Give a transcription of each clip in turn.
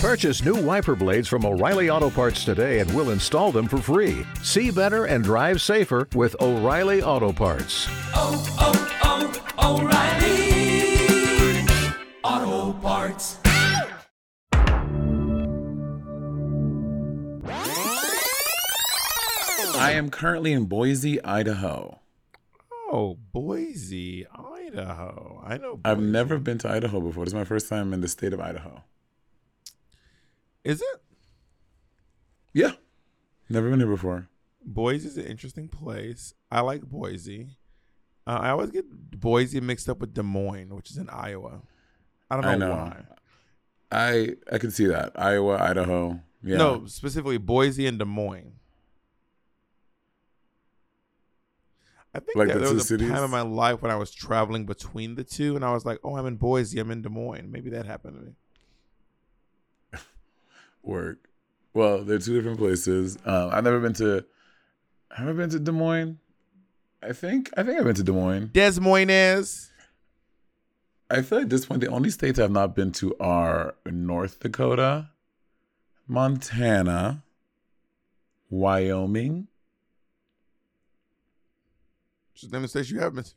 Purchase new wiper blades from O'Reilly Auto Parts today and we'll install them for free. See better and drive safer with O'Reilly Auto Parts. oh, oh, oh, O'Reilly Auto Parts. I am currently in Boise, Idaho. Oh, Boise, Idaho. I know. I've never been to Idaho before. This is my first time in the state of Idaho. Is it? Yeah. Never been here before. Boise is an interesting place. I like Boise. Uh, I always get Boise mixed up with Des Moines, which is in Iowa. I don't know, I know. why. I I can see that. Iowa, Idaho. Yeah. No, specifically Boise and Des Moines. I think Like that the there was a cities? time in my life when I was traveling between the two, and I was like, "Oh, I'm in Boise. I'm in Des Moines. Maybe that happened to me." Work. Well, they're two different places. Um, I've never been to. I've I been to Des Moines? I think. I think I've been to Des Moines. Des Moines. I feel like at this point, the only states I've not been to are North Dakota, Montana, Wyoming. Just name the states you have been. to.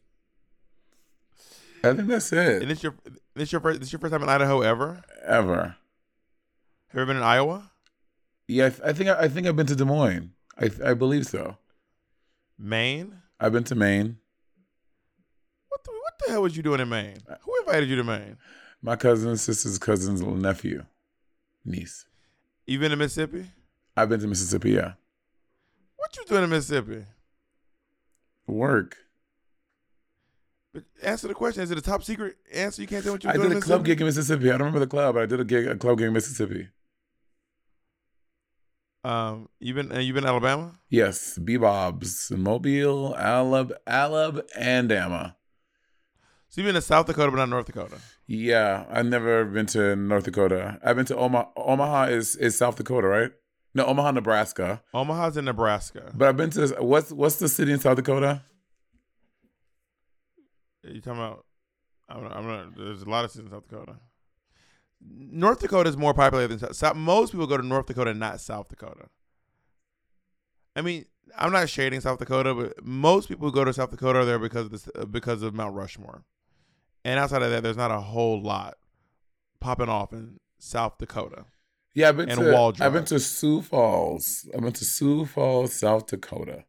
I think that's it. And this your this your first this your first time in Idaho ever? Ever. Have you ever been in Iowa? Yeah, I, th- I think I think I've been to Des Moines. I I believe so. Maine? I've been to Maine. What the what the hell was you doing in Maine? Who invited you to Maine? My cousin's sister's cousin's little nephew, niece. You been to Mississippi? I've been to Mississippi. Yeah, What you doing in Mississippi? work. But answer the question. Is it a top secret answer? You can't tell what you're I doing I did a club gig in Mississippi. I don't remember the club, but I did a gig, a club gig in Mississippi. Um, you been uh, you been to Alabama? Yes, Bebobs Mobile, Alab, Alab, and Dama. So you've been to South Dakota, but not North Dakota. Yeah, I've never been to North Dakota. I've been to Omaha. Omaha is is South Dakota, right? No, Omaha, Nebraska. Omaha's in Nebraska. But I've been to what's what's the city in South Dakota? You talking about? I'm not, I'm not. There's a lot of cities in South Dakota. North Dakota is more populated than South. South. Most people go to North Dakota, not South Dakota. I mean, I'm not shading South Dakota, but most people who go to South Dakota are there because of this, uh, because of Mount Rushmore. And outside of that, there's not a whole lot popping off in South Dakota. Yeah, I've been And to Wall I've been to Sioux Falls. I've been to Sioux Falls, South Dakota.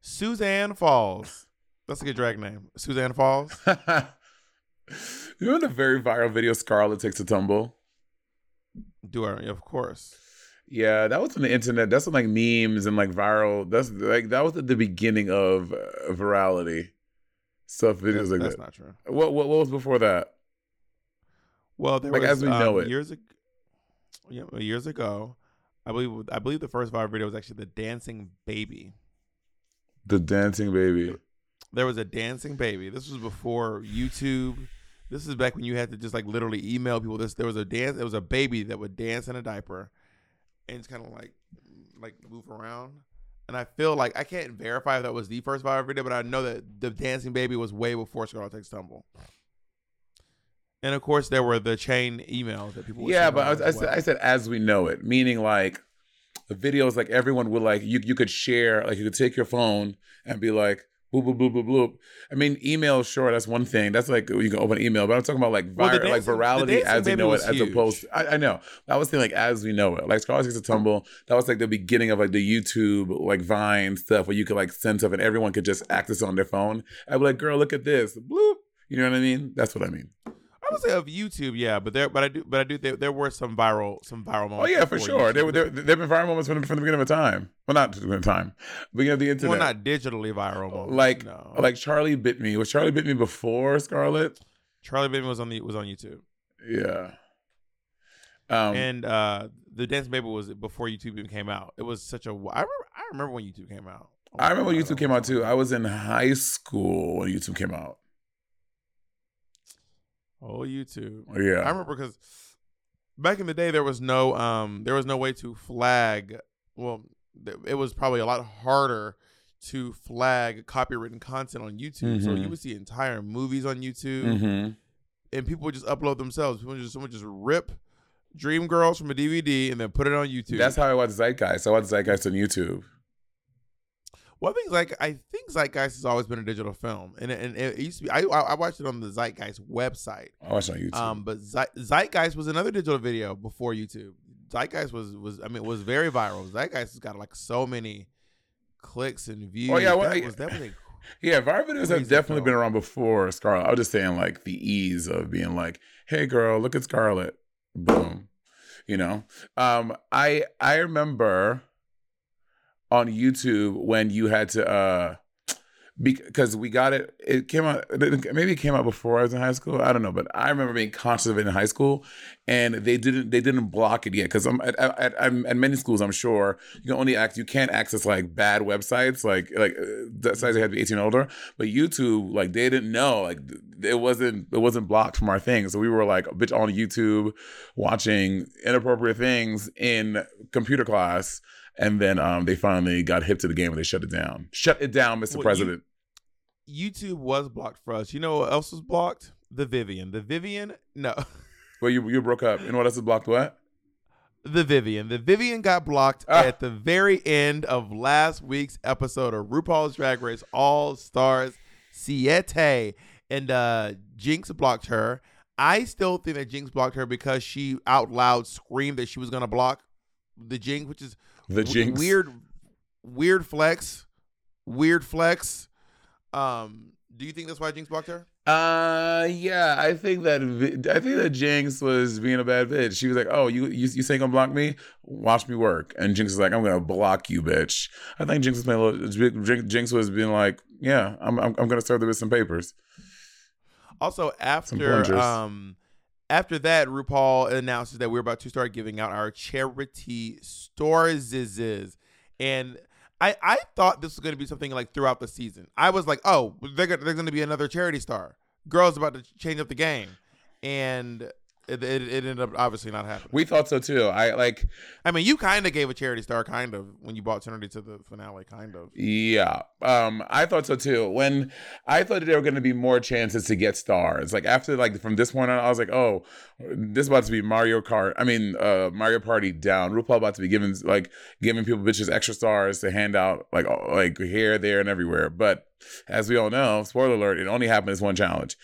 Suzanne Falls. That's a good drag name. Suzanne Falls. you remember the very viral video Scarlett takes a tumble? Do I? Of course. Yeah, that was on the internet. That's on like memes and like viral. That's like that was at the beginning of uh, virality stuff. Videos That's, like that's that. not true. What, what what was before that? Well, there Like, was as we know um, it. years ago. Yeah, years ago, I believe I believe the first viral video was actually the dancing baby. The dancing baby. There was a dancing baby. This was before YouTube. This is back when you had to just like literally email people. This there was a dance. There was a baby that would dance in a diaper, and it's kind of like like move around. And I feel like I can't verify if that was the first viral video, but I know that the dancing baby was way before Scarlet Takes Tumble. And of course, there were the chain emails that people. would Yeah, but I, was, I, said. I said as we know it, meaning like the videos, like everyone would like you. You could share, like you could take your phone and be like. Boop, boop, boop, boop, boop. I mean, email, sure, that's one thing. That's like you can open email, but I'm talking about like Well, vir- like dancing- the virality as we know it, was as huge. opposed. I, I know. I was saying like as we know it, like Scarlet Takes a Tumble. That was like the beginning of like the YouTube like Vine stuff where you could like send stuff and everyone could just access it on their phone. I'd be like, girl, look at this, bloop. You know what I mean? That's what I mean. I would say of YouTube, yeah, but there, but I do, but I do. There, there were some viral, some viral moments. Oh yeah, for sure. They YouTube. were there. There've been viral moments from, from the beginning of time. Well, not the beginning of time, beginning of the internet. well, not digitally viral moments. like no. like Charlie bit me. Was Charlie bit me before Scarlet? Charlie bit me was on the was on YouTube, Yeah. Um, and uh the Dancing Baby was before YouTube even came out. It was such a. I remember. I remember when YouTube came out. Oh I remember when YouTube came out too. I was in high school when YouTube came out. Oh, YouTube. Yeah. I remember because back in the day there was no um there was no way to flag. Well, th- it was probably a lot harder to flag copywritten content on YouTube. So Mhm. you would see entire movies on YouTube. Mm-hmm. and people would just upload themselves. People would just someone would just rip Dream Girls from a DVD and then put it on YouTube. That's how I watch Zeitgeist. I watch Zeitgeist on YouTube. Well, I think like I think Zeitgeist has always been a digital film, and it, and it used to be. I I watched it on the Zeitgeist website. I watch it on YouTube. Um, but Zeit- Zeitgeist was another digital video before YouTube. Zeitgeist was was I mean was very viral. Zeitgeist has got like so many clicks and views. Oh, yeah, well, that I- was that was a, Yeah, viral videos have definitely been around before Scarlet. I was just saying, like the ease of being like, "Hey, girl, look at Scarlet." Boom, you know. Um, I I remember on YouTube when you had to uh because we got it it came out maybe it came out before I was in high school I don't know but I remember being conscious of it in high school and they didn't they didn't block it yet because I'm at, at, at, at many schools I'm sure you can only act you can't access like bad websites like like uh, that size you have to be 18 or older but YouTube like they didn't know like it wasn't it wasn't blocked from our thing so we were like bitch on YouTube watching inappropriate things in computer class and then um, they finally got hip to the game and they shut it down. Shut it down, Mr. Well, you- President. YouTube was blocked for us. You know what else was blocked? The Vivienne. The Vivienne. No. well, you you broke up. You know what else is blocked? What? The Vivienne. The Vivienne got blocked Ah. at the very end of last week's episode of RuPaul's Drag Race All Stars Siete. And uh Jinkx blocked her. I still think that Jinkx blocked her because she out loud screamed that she was gonna block the Jinkx, which is The Jinkx. weird weird flex. Weird flex. Um, do you think that's why Jinkx blocked her? Uh, yeah, I think that I think that Jinkx was being a bad bitch. She was like, "Oh, you you you say gonna block me? Watch me work." And Jinkx was like, "I'm gonna block you, bitch." I think Jinkx was playing a little. Jinkx- Jinkx was being like, "Yeah, I'm I'm, I'm gonna serve them with some papers." Also, after um after that, RuPaul announces that we're about to start giving out our charity stores. And I I thought this was going to be something like throughout the season. I was like, oh, they're there's going to be another charity star. Girls about to change up the game, and it, it, it ended up obviously not happening. We thought so too. I like, I mean, you kind of gave a charity star, kind of, when you brought Trinity to the finale, kind of. Yeah, um, I thought so too. When I thought there were going to be more chances to get stars, like after like from this point on, I was like, oh, this is about to be Mario Kart. I mean, uh, Mario Party down. RuPaul about to be giving like giving people bitches extra stars to hand out like like here, there, and everywhere. But as we all know, spoiler alert, it only happened as one challenge,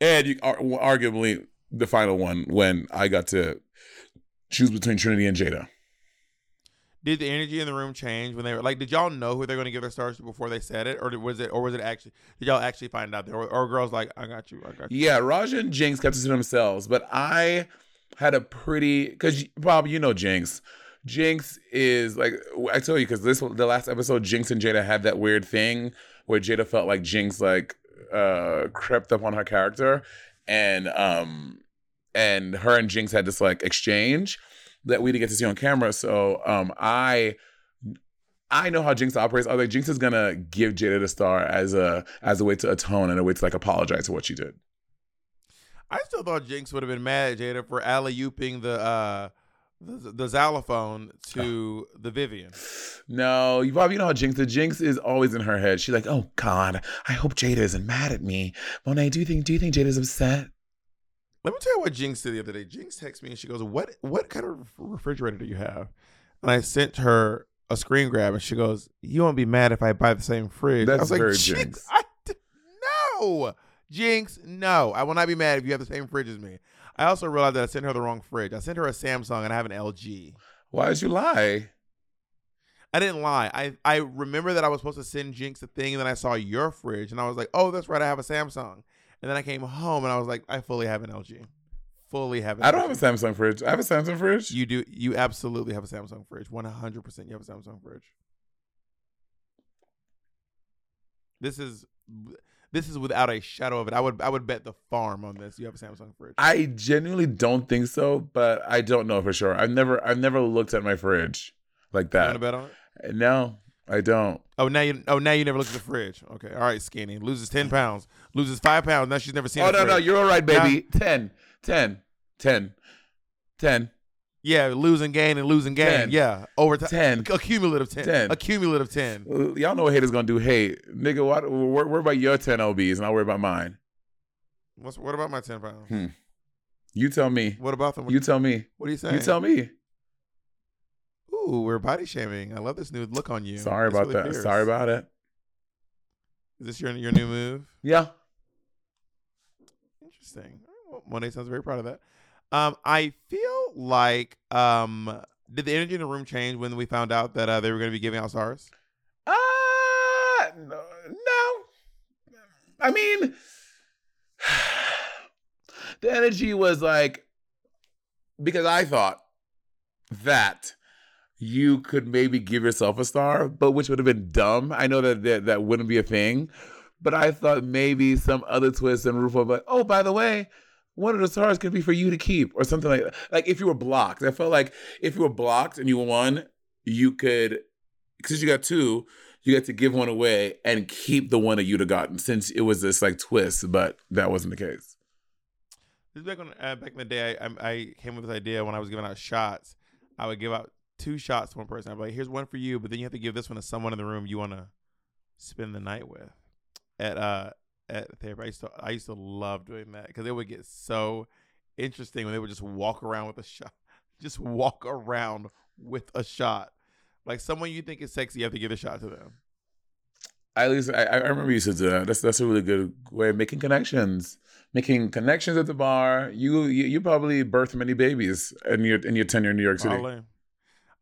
and you arguably the final one when I got to choose between Trinity and Jaida. Did the energy in the room change when they were like? Did y'all know who they're going to give their stars to before they said it, or did- was it, or was it actually? Did y'all actually find out there, or, or girls like, I got you, I got you. Yeah, Raja and Jinkx kept it to themselves, but I had a pretty because Bob, you know Jinkx. Jinkx is like I told you because this the last episode, Jinkx and Jaida had that weird thing where Jaida felt like Jinkx like uh crept up on her character, and um and her and Jinkx had this like exchange that we didn't get to see on camera. So um I I know how Jinkx operates. I was like, Jinkx is gonna give Jaida the star as a as a way to atone and a way to like apologize for what she did. I still thought Jinkx would have been mad at Jaida for alley ooping the uh the, the xylophone to the Vivienne. No, you Bob, you know how Jinkx the Jinkx is always in her head. She's like, oh God, I hope Jaida isn't mad at me. Monét, do you think do you think Jaida's upset? Let me tell you what Jinkx did the other day. Jinkx texted me and she goes, "What what kind of refrigerator do you have?" And I sent her a screen grab and she goes, "You won't be mad if I buy the same fridge." I That's was like, very Jinkx, Jinkx. I no, Jinkx, no, I will not be mad if you have the same fridge as me. I also realized that I sent her the wrong fridge. I sent her a Samsung and I have an LG. Why did you lie? I didn't lie. I I remember that I was supposed to send Jinkx a thing, and then I saw your fridge, and I was like, "Oh, that's right, I have a Samsung." And then I came home, and I was like, "I fully have an LG, fully have an." I don't have a Samsung fridge. I have a Samsung fridge. You do. You absolutely have a Samsung fridge. One hundred percent, you have a Samsung fridge. This is this is without a shadow of it. I would I would bet the farm on this. You have a Samsung fridge. I genuinely don't think so, but I don't know for sure. I've never I've never looked at my fridge like You want to that. bet on it? No, I don't. Oh, now you. Oh, now you never looked at the fridge. Okay, all right, skinny loses ten pounds, loses five pounds. Now she's never seen. Oh no, no, you're all right, baby. 10, 10, 10, 10, Yeah, losing gain and losing gain. 10. Yeah, over time. 10. Accumulative 10. 10. Accumulative 10. Uh, Y'all know what haters gonna do. Hey, nigga, what, worry, worry about your 10 LBs and I'll worry about mine. What's, what about my 10 pounds? Hmm. You tell me. What about them? You tell me. what are you saying? You tell me. Ooh, we're body shaming. I love this new look on you. Sorry It's about really that. fierce. Sorry about it. Is this your your new move? Yeah. Interesting. Well, Monét sounds very proud of that. Um, I feel like um, did the energy in the room change when we found out that uh, they were going to be giving out stars? Uh, no, no. I mean, the energy was like because I thought that you could maybe give yourself a star, but which would have been dumb. I know that that, that wouldn't be a thing, but I thought maybe some other twist and be like, oh, by the way, one of the stars could be for you to keep or something like that. Like if you were blocked, I felt like if you were blocked and you won, you could, because you got two, you get to give one away and keep the one that you'd have gotten since it was this like twist, but that wasn't the case. This back when uh, back in the day, I, I came with this idea when I was giving out shots. I would give out two shots to one person. I'd be like, "Here's one for you," but then you have to give this one to someone in the room you want to spend the night with. At uh at therapy, I used to I used to love doing that because it would get so interesting when they would just walk around with a shot, just walk around with a shot. Like someone you think is sexy, you have to give a shot to them. At least I, I remember you used to do that. That's that's a really good way of making connections. Making connections at the bar. You you, you probably birthed many babies in your in your tenure in New York City. Probably.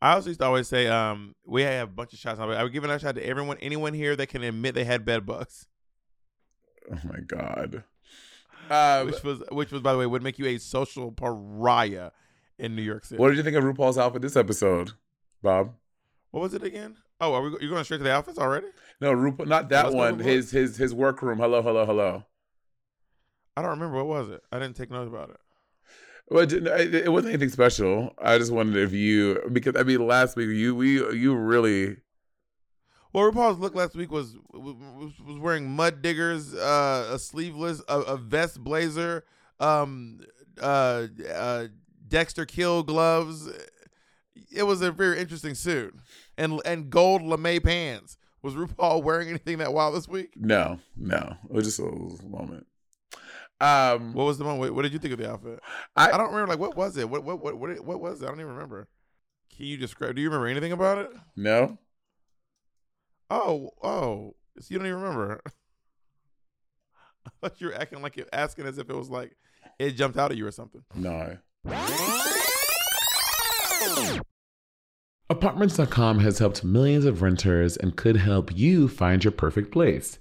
I also used to always say, um, we have a bunch of shots. I would, I would give a shot to everyone, anyone here that can admit they had bed bugs. Oh my god. Um, which was which was by the way would make you a social pariah in New York City. what did you think of RuPaul's outfit this episode, Bob? What was it again? Oh, are we You're going straight to the outfits already? No, RuPaul, not that Let's go one. to His his his workroom. Hello, hello, hello. I don't remember what was it. I didn't take notes about it. Well, it, it it wasn't anything special. I just wondered if you because I mean last week you we you really Well, RuPaul's look last week was was, was wearing mud diggers, uh, a sleeveless, a, a vest blazer, um, uh, uh, Dexter Kill gloves. It was a very interesting suit, and and gold lame pants. Was RuPaul wearing anything that wild this week? no no. It was just a moment. Um, What was the moment? What did you think of the outfit? I- I, don't remember. Like, what was it? What what what what, what was it? I don't even remember. Can you describe? Do you remember anything about it? no. Oh, oh, so you don't even remember. I thought you were acting like you're asking as if it was like it jumped out at you or something. No. Apartments.com has helped millions of renters and could help you find your perfect place.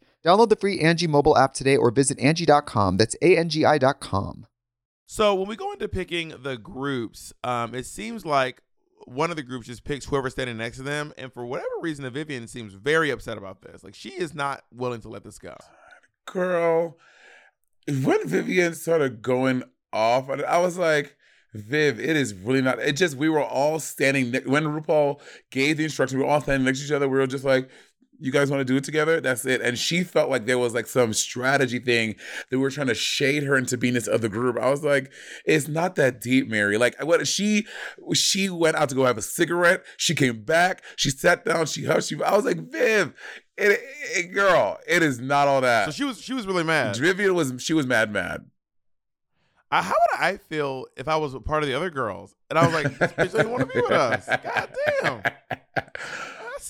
Download the free Angie mobile app today or visit Angie.com. That's A-N-G-I dot com. So when we go into picking the groups, um, it seems like one of the groups just picks whoever's standing next to them, and for whatever reason, Vivienne seems very upset about this. Like she is not willing to let this go. Girl, when Vivienne started going off, I I was like, Viv, it is really not. It just we were all standing ne- when RuPaul gave the instruction. We were all standing next to each other. We were just like, "You guys want to do it together?" That's it. And she felt like there was like some strategy thing that we were trying to shade her into being this other group. I was like, "It's not that deep, Mary." Like what she she went out to go have a cigarette. She came back. She sat down. She hushed. She, I was like, Viv, it, it, girl, it is not all that. So she was she was really mad. Vivienne was she was mad mad. I, how would I feel if I was a part of the other girls and I was like, "This bitch doesn't want to be with us." God damn.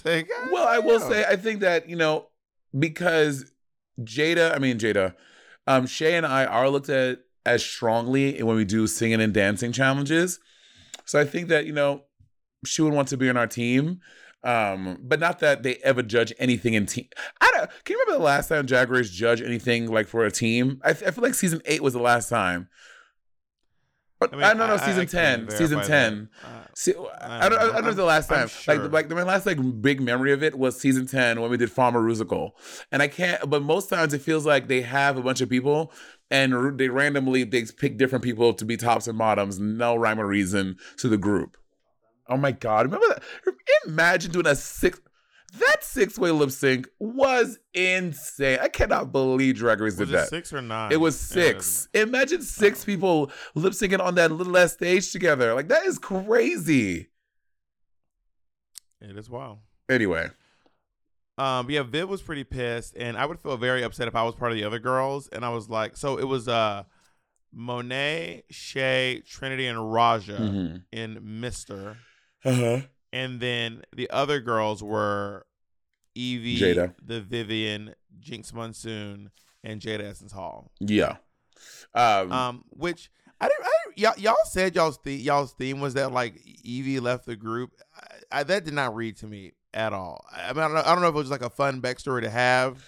Say, God well, I will damn. say I think that you know because Jaida, I mean Jaida, um, Shea and I are looked at as strongly when we do singing and dancing challenges. So I think that you know she would want to be on our team. Um, but not that they ever judge anything in team. I don't. Can you remember the last time Race judged anything like for a team? I, I feel like season eight was the last time. I, mean, don't know. I- season I ten. Season ten. Uh, See, I, don't, I don't know if the last time. sure. Like, like my last like big memory of it was season ten when we did PharmaRusical, and I can't. But most times it feels like they have a bunch of people, and they randomly they pick different people to be tops and bottoms, no rhyme or reason to the group. Oh my god! Remember that? Imagine doing a six. That six way lip sync was insane. I cannot believe Drag Race did was it that. six or nine? It was Yeah, it six. Imagine six people lip syncing on that little ass stage together. Like that is crazy. It is wild. Anyway, Um, yeah, Viv was pretty pissed, and I would feel very upset if I was part of the other girls. And I was like, so it was uh, Monét, Shea, Trinity, and Raja Mhm. in Mister, uh-huh. And then the other girls were Yvie, Jaida. the Vivienne, Jinkx Monsoon, and Jaida Essence Hall. yeah. Um, Um, which I didn't. I didn't y'all, y'all said y'all's the, y'all's theme was that like Yvie left the group. I, I, that did not read to me at all. I mean, I don't, know, I don't know if it was like a fun backstory to have,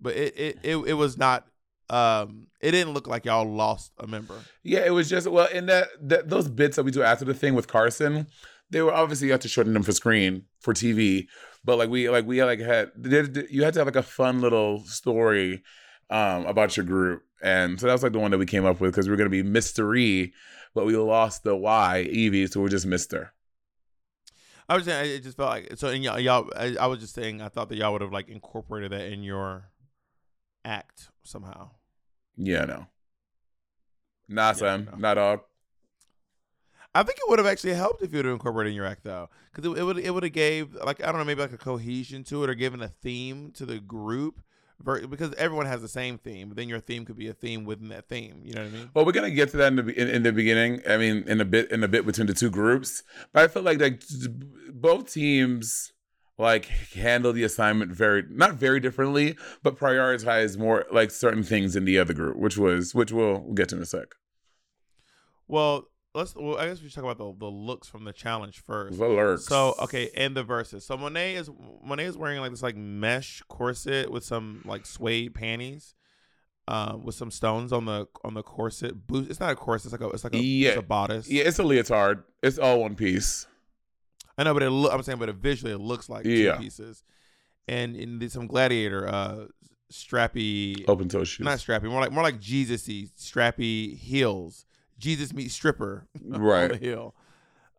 but it it it, it was not. Um, it didn't look like y'all lost a member. yeah, it was just well in that, that those bits that we do after the thing with Carson, they were obviously you have to shorten them for screen for TV, but like we like we like had you had to have like a fun little story um about your group, and so that was like the one that we came up with because we were gonna be mystery, but we lost the Y Yvie, so we're just Mister. I was saying it just felt like so. And y'all, y'all I, I was just saying I thought that y'all would have like incorporated that in your act somehow. Yeah, no. Nah, son, no. not dog. I think it would have actually helped if you would have incorporated in your act though, because it, it would it would have gave like I don't know maybe like a cohesion to it or given a theme to the group, because everyone has the same theme, but then your theme could be a theme within that theme. You know what I mean? Well, we're gonna get to that in the in, in the beginning. I mean, in a bit in a bit between the two groups, but I feel like like both teams like handle the assignment very not very differently, but prioritize more like certain things in the other group, which was which we'll, we'll get to in a sec. Well, let's. Well, I guess we should talk about the the looks from the challenge first. The lurks. So okay, and the verses. So Monét is Monét is wearing like this like mesh corset with some like suede panties, um, with some stones on the on the corset. Boot. It's not a corset. It's like a it's like a, Yeah. it's a bodice. yeah, it's a leotard. It's all one piece. I know, but it loo- I'm saying, but it visually it looks like Yeah. two pieces, and in the, some gladiator uh strappy, Open toe shoes. not strappy, more like more like Jesus-y strappy heels. Jesus meets stripper on Right. the heel.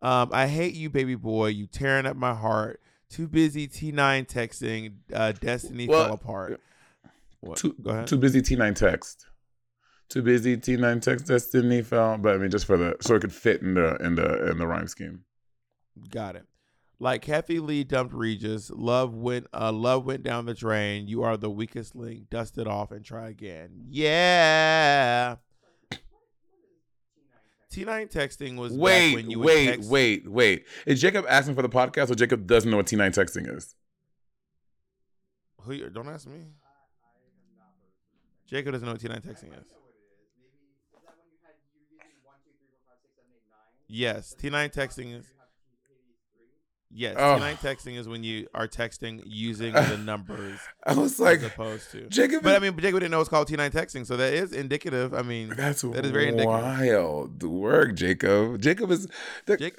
Um, I hate you, baby boy. You tearing up my heart. Too busy T9 texting. Uh, Destiny Well, fell apart. What? Too, Go ahead. too busy T9 text. Too busy T9 text destiny fell. But I mean just for the so it could fit in the in the in the rhyme scheme. Got it. Like Kathie Lee dumped Regis. Love went. Uh, love went down the drain. You are the weakest link. Dust it off and try again. Yeah. T9 texting was back Wait, when you would wait, text- wait, wait. Is Jacob asking for the podcast or Jacob doesn't know what T9 texting is? Who you, don't ask me. Jacob doesn't know what T9 texting is. Yes, T9 texting is. Yes, Oh. T9 texting is when you are texting using the numbers I was like, as opposed to. Jacob. But I mean, Jacob didn't know it's called T9 texting, so that is indicative. I mean, that's that is very indicative. wild work, Jacob. Jacob is. The, Jake,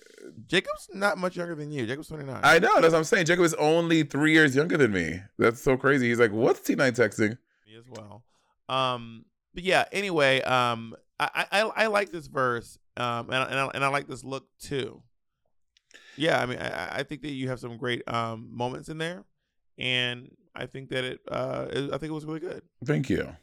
Jacob's not much younger than you. Jacob's 29. I know. That's what I'm saying. Jacob is only three years younger than me. That's so crazy. He's like, what's T9 texting? Me as well. Um, but yeah. Anyway, um, I I, I like this verse, um, and and I, and I like this look too. Yeah, I mean, I, I think that you have some great um moments in there, and I think that it uh, it, I think it was really good. Thank you.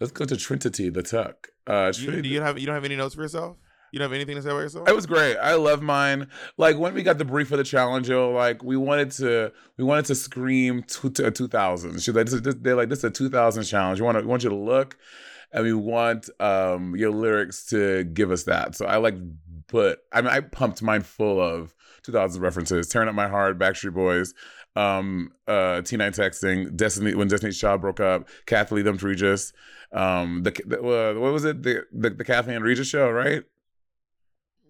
Let's go to Trinity, the tuck. Uh, You, do you have you don't have any notes for yourself? You don't have anything to say about yourself? It was great. I love mine. Like when we got the brief for the challenge, yo, like we wanted to, we wanted to scream to two thousand. She's like, this is, this, they're like, this is a two thousand challenge. We want to, we want you to look, and we want um your lyrics to give us that. So I like put, I mean, I pumped mine full of two thousand references. Tearing up my heart, Backstreet Boys, um, uh, T9 texting, Destiny when Destiny's Child broke up, Kathie Lee Dumped Regis, um, the, the uh, what was it, the the, the Kathie Lee Regis show, right?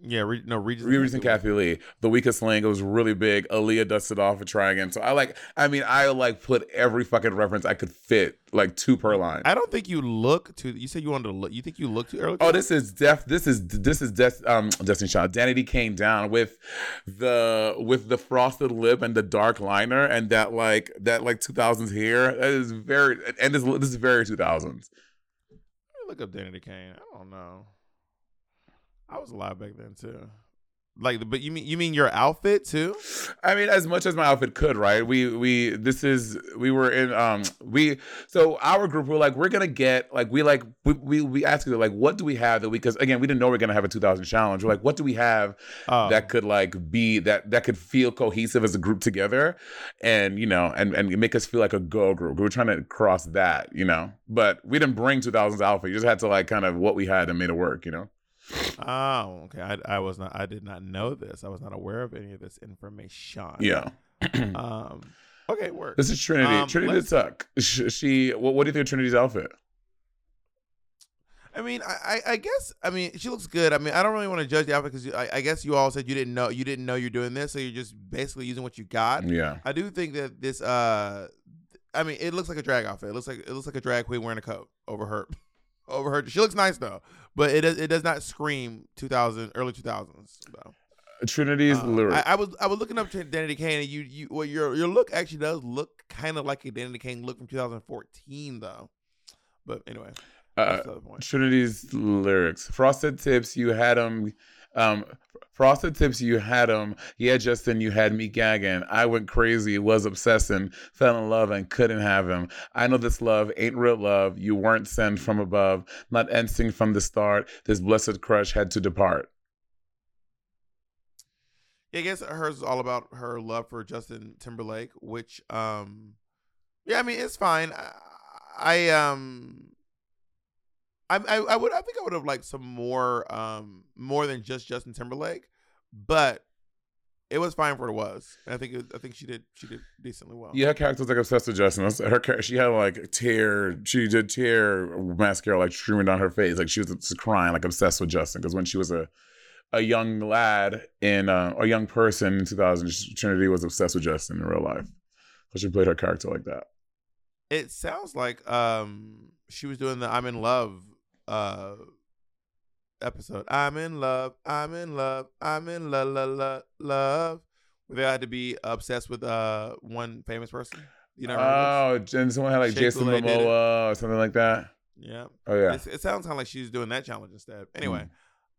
Yeah, re- no, Regis. Regis and Kathie Lee. The weakest link was really big. Aaliyah dusted off for try again. So I like I mean, I like put every fucking reference I could fit, like two per line. I don't think you look too. You said you wanted to look. You think you look too early? Oh, this is def. This is this is Des, um Destiny Child. Danity came down with the with the frosted lip and the dark liner and that like that like two thousands hair. That is very and this this is very two thousands. look up Danity Kane. I don't know. I was alive back then too. Like, but you mean you mean your outfit too? I mean, as much as my outfit could, right? We we this is we were in um we so our group we're like we're gonna get like we like we we, we asked you like what do we have that we because again we didn't know we are gonna have a 2000 challenge. We're like what do we have Oh. that could like be that that could feel cohesive as a group together, and you know and and make us feel like a girl group. We were trying to cross that, you know, but we didn't bring 2000s outfit. You just had to like kind of what we had and made it work, you know. Oh, okay. I, I was not. I did not know this. I was not aware of any of this information. Yeah. Um. Okay. Work. This is Trinity. Um, Trinity Tuck. She, she what, what do you think of Trinity's outfit? I mean, I, I, I guess. I mean, she looks good. I mean, I don't really want to judge the outfit because I, I guess you all said you didn't know. You didn't know you're doing this, so you're just basically using what you got. Yeah. I do think that this. Uh, I mean, it looks like a drag outfit. It looks like it looks like a drag queen wearing a coat over her, over her. She looks nice though, but it does it does not scream 2000 early 2000s though. Trinity's Uh, lyrics. I, I was I was looking up to Danity Kane, and you you well your your look actually does look kind of like a Danity Kane look from 2014 though. But anyway, Uh, that's the point. Trinity's lyrics. Frosted tips, you had them. Um, frosted tips, you had them. Yeah, Justin, you had me gagging. I went crazy, was obsessing, fell in love and couldn't have him. I know this love ain't real love. You weren't sent from above, not instinct from the start. This blessed crush had to depart. Yeah, I guess hers is all about her love for Justin Timberlake, which um yeah, I mean it's fine. I, I um I, I I would I think I would have liked some more um more than just Justin Timberlake, but it was fine for what it was. And I think it, I think she did she did decently well. Yeah, her character was like obsessed with Justin. That's- Her she had like tear. She did tear mascara like streaming down her face. Like she was just crying, like obsessed with Justin. Because when she was a a young lad in uh, a young person in 2000, Trinity was obsessed with Justin in real life. So she played her character like that. It sounds like um she was doing the I'm in love uh episode. I'm in love, I'm in love, I'm in love, La, la, love. Where they had to be obsessed with uh one famous person. You know? Oh, and someone had like Shea Jason. Momoa or something like that. yeah. Oh yeah. It's, it sounds kind of like she's doing that challenge instead. Anyway,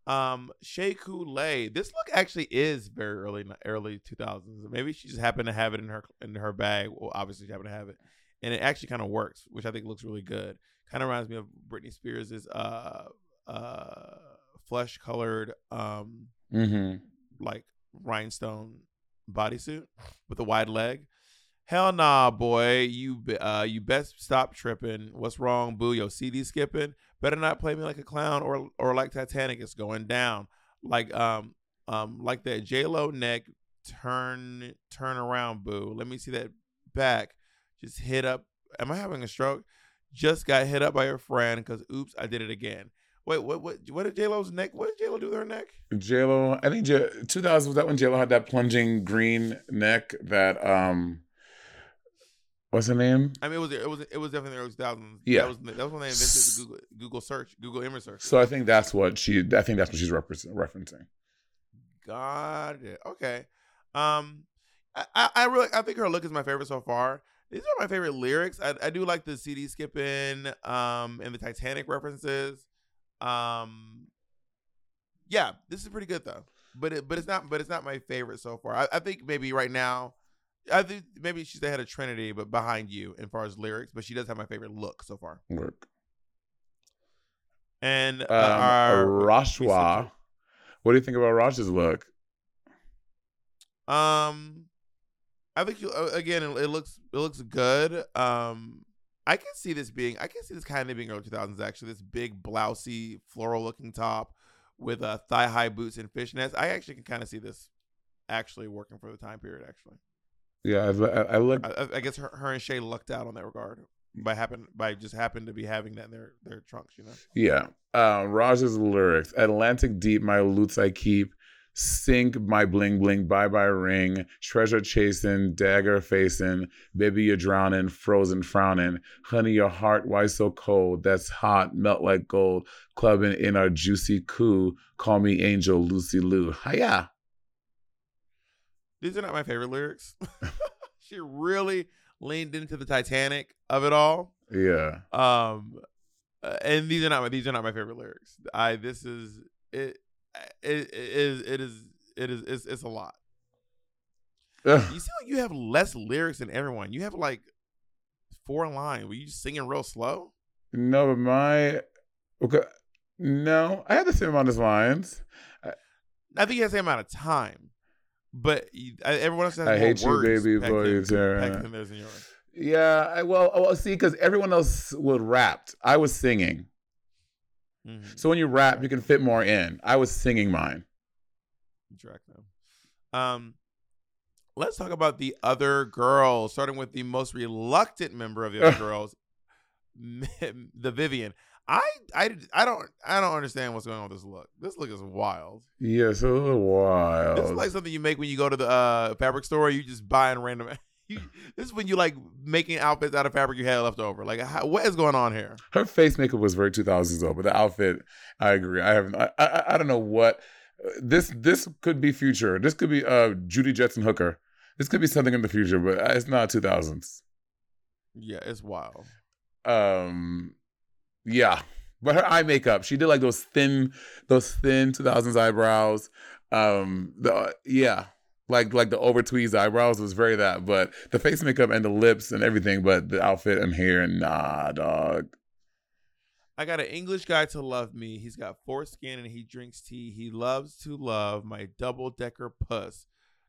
um, Shea Couleé. This look actually is very early, early two thousands. Maybe she just happened to have it in her in her bag. Well, obviously she happened to have it, and it actually kind of works, which I think looks really good. Kind of reminds me of Britney Spears's uh uh flesh colored um Mm-hmm. like rhinestone bodysuit with a wide leg. Hell nah, boy. You uh you best stop tripping. What's wrong, boo? Yo, CD skipping. Better not play me like a clown or or like Titanic. It's going down. Like um um like that J Lo neck. Turn turn around, boo. Let me see that back. Just hit up. Am I having a stroke? Just got hit up by her friend because oops, I did it again. Wait, what? What? What did J Lo's neck? What did J Lo do to her neck? J Lo, I think J- 2000 was that when J Lo had that plunging green neck that um, what's her name? I mean, it was it was it was definitely the early 2000s. Yeah. that was that was when they invented the Google Google search, Google image search. So I think that's what she. I think that's what she's referencing. Got it. Okay. Um, I, I, I really I think her look is my favorite so far. These are my favorite lyrics. I, I do like the CD skipping, um, and the Titanic references. Um, yeah, this is pretty good though. But it, but it's not but it's not my favorite so far. I, I think maybe right now, I think maybe she's ahead of Trinity, but behind you as far as lyrics. But she does have my favorite look so far. Work. And uh, Um, our Rashwa. What do you think about Raj's look? Um, I think you uh, again. It, it looks it looks good. Um, I can see this being. I can see this kind of being early two thousands. Actually, this big blousy floral looking top with uh, thigh high boots and fishnets. I actually can kind of see this actually working for the time period. Actually, Yeah, I, I, I look. I, I- guess her, her and Shea lucked out on that regard by happen by just happened to be having that in their their trunks. You know. Yeah. Uh, Raj's lyrics Atlantic deep, my loots I keep. Sink my bling bling, bye bye ring. Treasure chasing, dagger facing. Baby, you're drowning, frozen frowning. Honey, your heart, why so cold? That's hot, melt like gold. Clubbing in our juicy coup. Call me Angel Lucy Liu. Hiya. These are not my favorite lyrics. she really leaned into the Titanic of it all. Yeah. Um, uh, and these are not my these are not my favorite lyrics. I this is it. It, it is it is it is it's, it's a lot. Ugh. You seem like you have less lyrics than everyone. You have like four lines. Were you just singing real slow? No, but my. Okay. No, I had the same amount of lines. I think you had the same amount of time, but you, I- everyone else has I more hate you, baby, packed boy, in- you tear- packed in theirs than. Yeah, I well, oh, well, see, because everyone else would rapped. I was singing. Mhm. So when you rap, you can fit more in. I was singing mine. track them. Um, let's talk about the other girls, starting with the most reluctant member of the other girls, the Vivienne. I, I, I don't I don't understand what's going on with this look. This look is wild. Yes, a little wild. This is like something you make when you go to the uh, fabric store. You just buying random. You, this is when you like making outfits out of fabric you had left over. Like, how, what is going on here? Her face makeup was very 2000s though, but the outfit, I agree. I haven't. I, I, I don't know what this this could be future. This could be uh Judy Jetson Hooker. This could be something in the future, but it's not 2000s. Yeah, it's wild. Um, yeah, but her eye makeup, she did like those thin, those thin 2000s eyebrows. Um, the yeah, like like the over tweezed eyebrows was very that, but the face makeup and the lips and everything, but the outfit and hair, nah, dog. I got an English guy to love me. He's got foreskin and he drinks tea. He loves to love my double decker puss.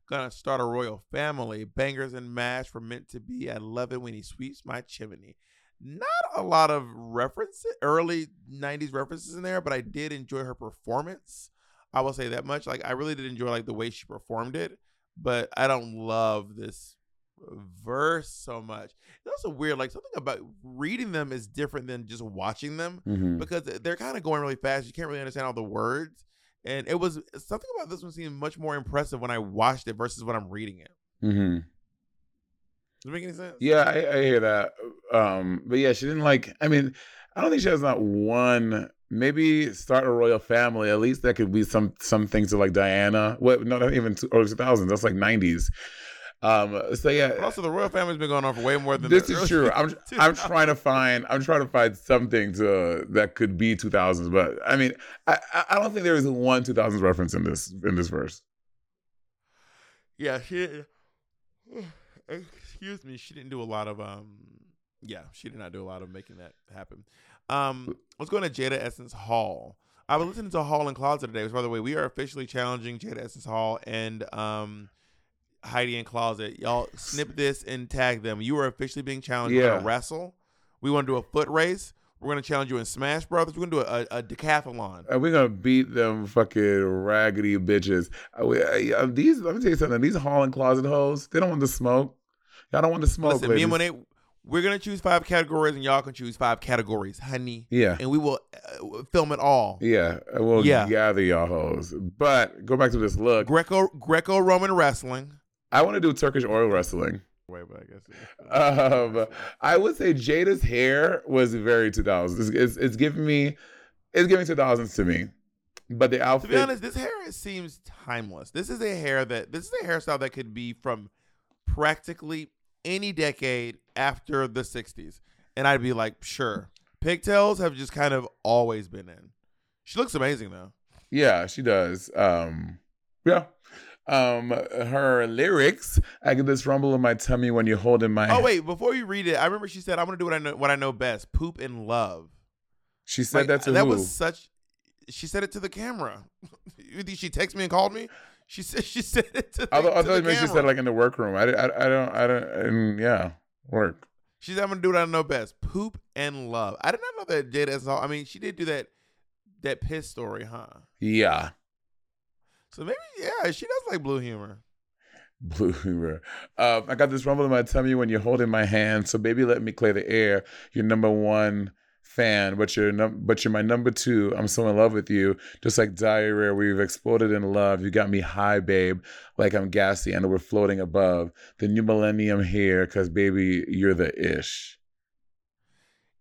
Gonna start a royal family. Bangers and mash were meant to be. I love it when he sweeps my chimney. Not a lot of references, early 90s references in there, but I did enjoy her performance. I will say that much. Like I really did enjoy like the way she performed it, but I don't love this verse so much. It's also weird. Like something about reading them is different than just watching them Mhm. because they're kind of going really fast. You can't really understand all the words. And it was something about this one seemed much more impressive when I watched it versus when I'm reading it. Mm-hmm. Does it make any sense? Yeah, I, I hear that. Um, but yeah, she didn't like. I mean, I don't think she has not one. Maybe start a royal family. At least that could be some some things to like Diana. What? No, not even two, early two thousands. That's like nineties. Um. So yeah. But also, the royal family's been going on for way more than This is true. I'm I'm trying to find I'm trying to find something to that could be 2000s, but I mean I I- don't think there is one 2000s reference in this in this verse. Yeah, she. Excuse me. She didn't do a lot of um. Yeah, she did not do a lot of making that happen. Um, let's go into Jaida Essence Hall. I was listening to Hall and Closet today. Which, by the way, we are officially challenging Jaida Essence Hall and um, Heidi N Closet. Y'all snip this and tag them. You are officially being challenged. Yeah. gonna wrestle. We want to do a foot race. We're gonna challenge you in Smash Brothers. We're gonna do a, a decathlon. And we're gonna beat them fucking raggedy bitches. We- uh, uh, these let me tell you something. These hall and closet hoes, they don't want to smoke. Y'all don't want to smoke, Listen, me ladies. and Monét, we're gonna choose five categories, and y'all can choose five categories, honey. Yeah. And we will uh, film it all. Yeah, we'll Yeah. gather y'all hoes. But go back to this look. Greco Greco Roman wrestling. I want to do Turkish oil wrestling. Wait, but I guess. Um, I would say Jaida's hair was very 2000s. It's, it's, it's giving me, it's giving 2000s to me. But the outfit. To be honest, this hair seems timeless. This is a hair that this is a hairstyle that could be from practically any decade after the '60s, and I'd be like, sure. Pigtails have just kind of always been in. She looks amazing though. yeah, she does. Um, yeah. Um, her lyrics, I get this rumble in my tummy when you hold in my. Oh wait, before you read it, I remember she said, "I'm gonna do what I know what I know best: poop and love." She said Like, that to me. that who? was such. She said it to the camera. you think she texted me and called me? She said she said it to. The, I thought, I to thought the maybe she said camera. like in the workroom. I, I, I don't, I don't, and yeah, work. She said, "I'm gonna do what I know best: poop and love." I did not know that Jaida Essence. I mean, she did do that that piss story, huh? Yeah. So maybe, yeah, she does like blue humor. Blue humor. Um, I got this rumble in my tummy when you're holding my hand. So baby, let me clear the air. You're number one fan, but you're num- but you're my number two. I'm so in love with you, just like diarrhea. We've exploded in love. You got me high, babe, like I'm gassy and we're floating above the new millennium here. Cause baby, you're the ish.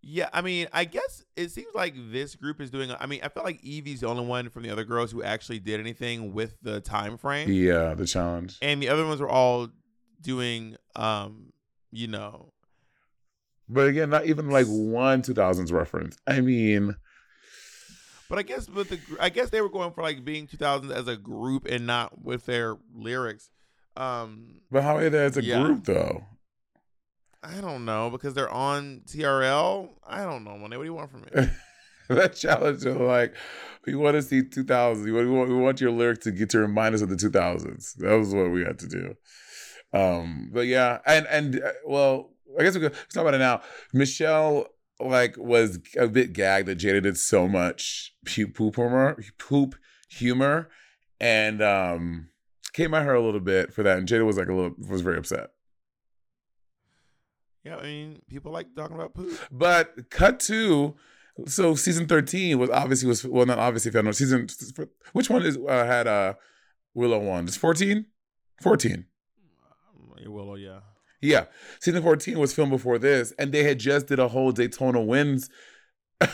Yeah, I mean, I guess it seems like this group is doing. I mean, I felt like Yvie's the only one from the other girls who actually did anything with the time frame, Yeah, the challenge. and the other ones were all doing, um, you know, But again, not even like one 2000s reference. I mean, But I guess with the, I guess they were going for like being 2000s as a group and not with their lyrics. Um, but how are they as a Yeah. group though? I don't know because they're on TRL. I don't know, Monét. What do you want from me? that challenge is like we want to see 2000s we want, we want your lyric to get to remind us of the 2000s that was what we had to do um but yeah and and uh, well i guess we could talk about it now michelle like was a bit gagged that jaida did so much poop humor poop humor and um came at her a little bit for that and jaida was like a little was very upset yeah, I mean, people like talking about poop. But cut to so season thirteen was obviously was well not obviously know season which one is uh, had uh Willow one? It's 14? 14. Willow, yeah. Yeah. Season 14 was filmed before this, and they had just did a whole Daytona Wind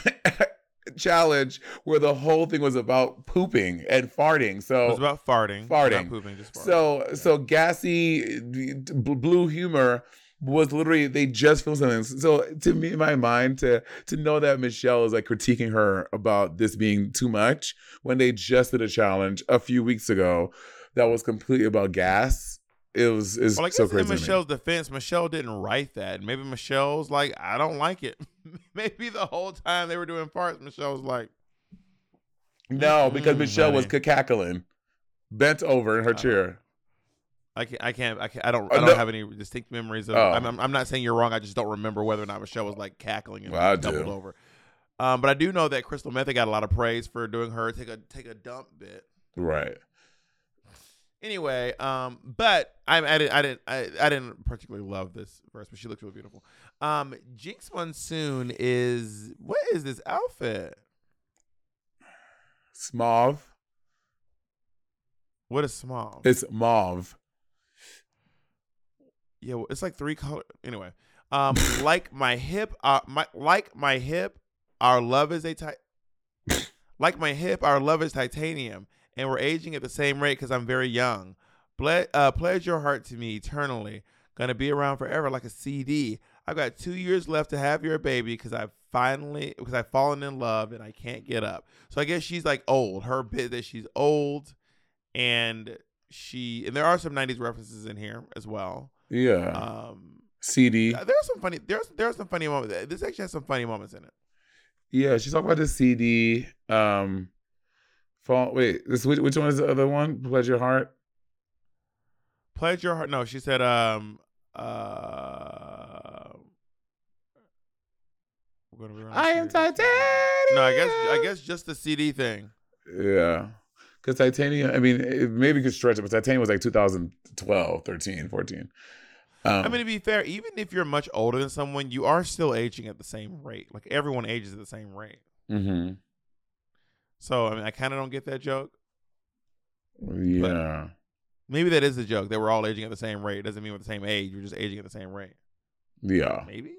challenge where the whole thing was about pooping and farting. So It was about farting, farting. not pooping, just farting. So so gassy b- blue humor was literally they just filmed something. So to me, in my mind, to to know that Michelle is like critiquing her about this being too much when they just did a challenge a few weeks ago that was completely about gas. It was is Well, I guess so crazy. me. Michelle's defense, Michelle didn't write that. Maybe Michelle's like, I don't like it. Maybe the whole time they were doing farts, Michelle was like, No, because Mm, Michelle was cackling, bent over in her Uh, chair. I can't, I can't, I, can't, I don't, Uh, I don't no. have any distinct memories of. Oh. I'm, I'm, I'm not saying you're wrong. I just don't remember whether or not Michelle was like cackling and Well, doubled do. over. Um, but I do know that Crystal Methyd got a lot of praise for doing her take a take a dump bit. Right. Anyway, um, but I, I didn't, I didn't, I, I didn't particularly love this verse, but she looks really beautiful. Um, Jinkx Monsoon is what is this outfit? It's mauve. What is small? It's mauve. Yeah, well, it's like three color. Anyway, um, like my hip, uh, my like my hip, our love is a ti- like my hip, our love is titanium, and we're aging at the same rate because I'm very young. Ble- uh, pledge your heart to me eternally. Gonna be around forever like a CD. I've got two years left to have your baby because I've finally because I've fallen in love and I can't get up. So I guess she's like old. Her bit that she's old, and she and there are some '90s references in here as well. Yeah. Um, CD. there are some funny. There's there are some funny moments. This actually has some funny moments in it. Yeah, she's talking about the CD. Um, fall. Wait, this which, which one is the other one? Pledge your heart. Pledge your heart. No, she said. Um. Uh. We're gonna be I am here. titanium. No, I guess I guess just the CD thing. Yeah, because titanium. I mean, it, maybe you could stretch it, but titanium was like 2012, 13, 14. Um, I mean, to be fair, even if you're much older than someone, you are still aging at the same rate. Like everyone ages at the same rate. hmm So I mean, I kind of don't get that joke. yeah, Maybe that is the joke that we're all aging at the same rate. It doesn't mean we're the same age. We're just aging at the same rate. yeah, Maybe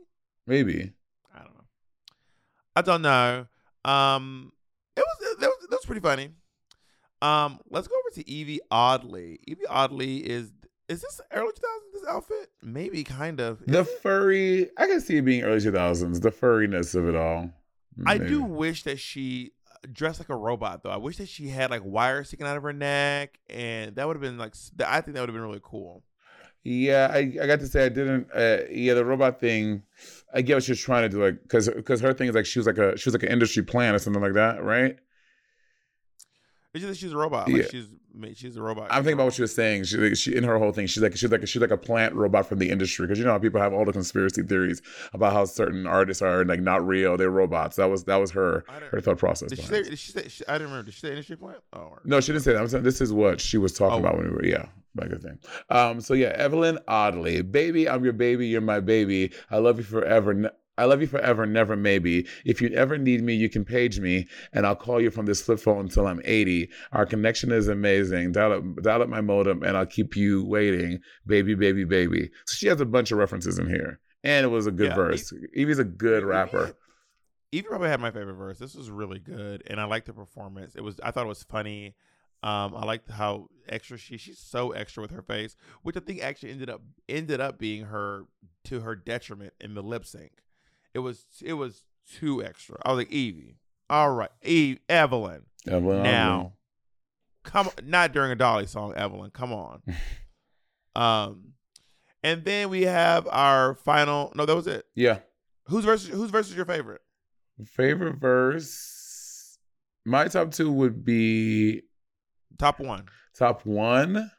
maybe. I don't know. I don't know. Um, it was that was that was pretty funny. Um, let's go over to Yvie Oddly. Yvie Oddly is is this early 2000s? This outfit? Maybe kind of. The furry, I can see it being early 2000s, the furriness of it all. I do wish that she dressed like a robot though. I wish that she had like wires sticking out of her neck, and that would have been like I think that would have been really cool. Yeah, I, I got to say I didn't. Uh, yeah, the robot thing. I get what she was trying to do, like because because her thing is like she was like a she was like an industry plan or something like that, right? It's just that she's a robot. Like Yeah. she's she's a robot. I'm thinking about what she was saying. She, she in her whole thing, she's like she's like she's like a plant robot from the industry because you know how people have all the conspiracy theories about how certain artists are like not real, they're robots. That was that was her her thought process. Did she, say, did she say? She, I didn't remember. Did she say industry plant? Oh, No, she didn't say that. I'm saying this is what she was talking Oh. about when we were, yeah, in the thing. Um, so yeah, Evelyn Oddly, baby, I'm your baby, you're my baby. I love you forever. I love you forever, never maybe. If you ever need me, you can page me, and I'll call you from this flip phone until I'm 80. Our connection is amazing. Dial up, dial up my modem, and I'll keep you waiting, baby, baby, baby. So she has a bunch of references in here, and it was a good Yeah, verse. Yvie's a good rapper. Yvie probably had my favorite verse. This was really good, and I liked the performance. It was I thought it was funny. Um, I liked how extra she she's so extra with her face, which I think actually ended up ended up being her to her detriment in the lip sync. It was it was too extra. I was like Yvie, all right, Eve Evelyn. Evelyn. Now, come not during a Dolly song, Evelyn. Come on. um, and then we have our final. No, that was it. yeah. Whose verse? Whose verse is your favorite? Favorite verse. My top two would be Top one. top one.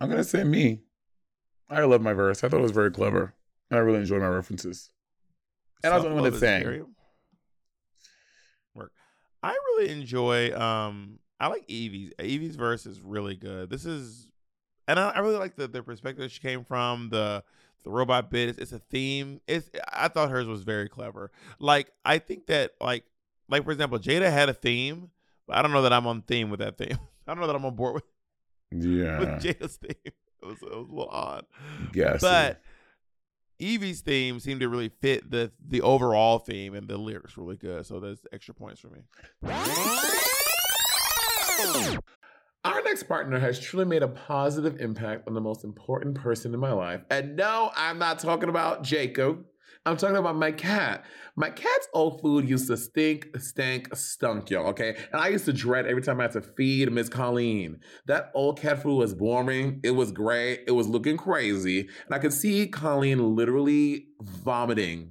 I'm gonna say me. I love my verse. I thought it was very clever. And I really enjoyed my references. And I was the only one that sang. Work. I really enjoy. Um, I like Yvie's. Yvie's verse is really good. This is, and I, I really like the the perspective she came from. The the robot bit. It's, it's a theme. It's. I thought hers was very clever. Like I think that like like for example, Jaida had a theme, but I don't know that I'm on theme with that theme. I don't know that I'm on board with, with Yeah. Jaida's theme. It was, it was a little odd. Yes. But Yvie's theme seemed to really fit the the overall theme and the lyrics really good. So there's extra points for me. Our next partner has truly made a positive impact on the most important person in my life. And no, I'm not talking about Jacob. I'm talking about my cat. My cat's old food used to stink, stank, stunk, y'all, okay? And I used to dread every time I had to feed Miss Colleen. That old cat food was boring. It was gray. It was looking crazy. And I could see Colleen literally vomiting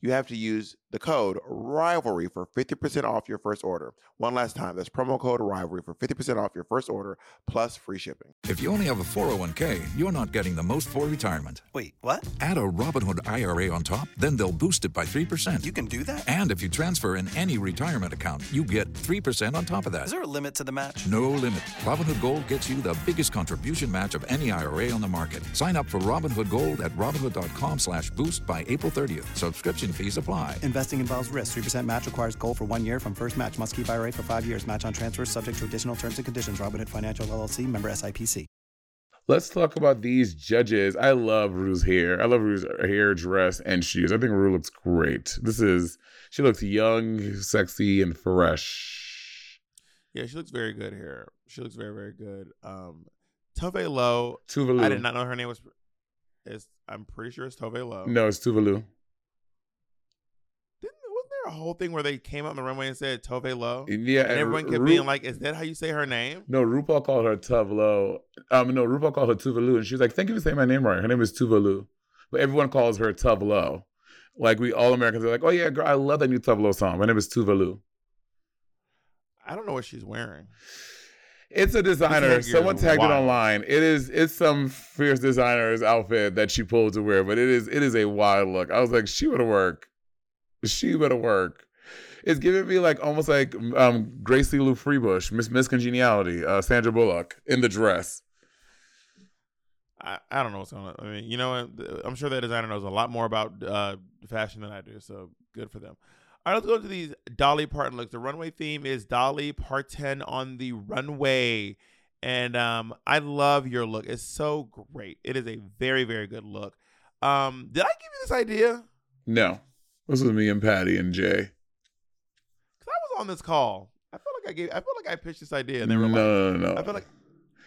you have to use the code rivalry for 50% off your first order. One last time, that's promo code rivalry for 50% off your first order plus free shipping. If you only have a 401k, you're not getting the most for retirement. Wait, what? Add a Robinhood IRA on top, then they'll boost it by 3%. You can do that? and if you transfer in any retirement account, you get 3% on top of that. Is there a limit to the match? No limit. Robinhood Gold gets you the biggest contribution match of any IRA on the market. Sign up for Robinhood Gold at Robinhood.com slash boost by April 30th. Subscription fees apply. Investing involves risk. 3% match requires gold for one year from first match. Must keep IRA for five years. Match on transfers subject to additional terms and conditions. Robinhood Financial LLC member SIPC. Let's talk about these judges. I love Rue's hair. I love Rue's hair, dress, and shoes. I think Rue looks great. This is she looks young, sexy, and fresh. Yeah, she looks very good here. She looks very, very good. Um, Tove Lo. Tuvalu. I did not know her name was. Is I'm pretty sure it's Tove Lo. No, it's Tuvalu. Didn't wasn't there a whole thing where they came up on the runway and said Tove Lo? Yeah, and everyone kept Ru- being like, "Is that how you say her name?" No, RuPaul called her Tuvlo. Um, no, RuPaul called her Tuvalu, and she was like, "Thank you for saying my name right. Her name is Tuvalu," but everyone calls her Tuvlo. Like we all Americans are like, "Oh yeah, girl, I love that new Tuvlo song. My name is Tuvalu." I don't know what she's wearing. It's a designer. Someone tagged it online. It is. It's some fierce designer's outfit that she pulled to wear, but it is. It is a wild look. I was like, she would work. She better work. It's giving me like almost like um Gracie Lou Freebush, Miss Miss Congeniality, uh, Sandra Bullock in the dress. I, I don't know what's going on. I mean, you know? I'm sure that designer knows a lot more about uh, fashion than I do. So good for them. All right, let's go into these Dolly Parton looks. The runway theme is Dolly Parton on the runway. And um, I love your look. It's so great. It is a very, very good look. Um, did I give you this idea? No, this was me and Patty and Jay. Because I was on this call. I feel like I gave. I feel like I pitched this idea, and they No, were like, no, no, no. I feel like,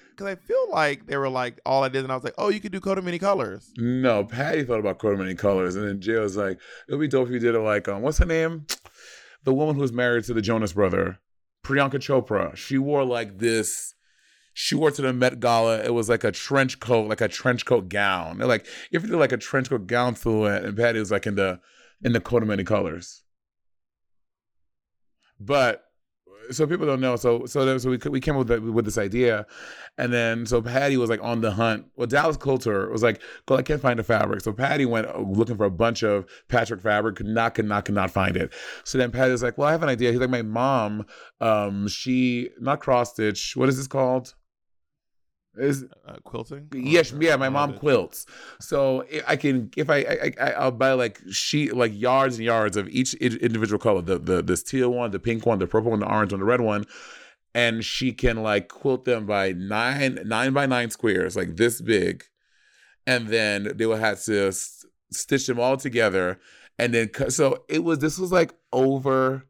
because I feel like they were like all I did, and I was like, oh, you could do coat of many colors. No, Patty thought about Coat of Many Colors, and then Jay was like, "It'd be dope if you did it like, um, what's her name? The woman who was married to the Jonas brother, Priyanka Chopra. She wore like this. She wore to the Met Gala. It was like a trench coat, like a trench coat gown. They're like, if you did like a trench coat gown silhouette, and Patty was like in the in the coat of many colors. But so people don't know. So so there, so we we came up with that, with this idea, and then so Patty was like on the hunt. Well, Dallas Coulter was like, "Well, I can't find the fabric." So Patty went uh, looking for a bunch of Patrick fabric, could not, could not, could not find it. So then Patty was like, "Well, I have an idea." He's like, "My mom, um, she not cross stitch. What is this called?" Is Uh, quilting. Yes, Or- yeah, my mom quilts. So I- I can if I, I, I I'll buy like sheet like yards and yards of each individual color. The the this teal one, the pink one, the purple one, the orange one, the red one, and she can like quilt them by nine nine by nine squares, like this big, and then they will have to s- stitch them all together, and then cut. So it was this was like over.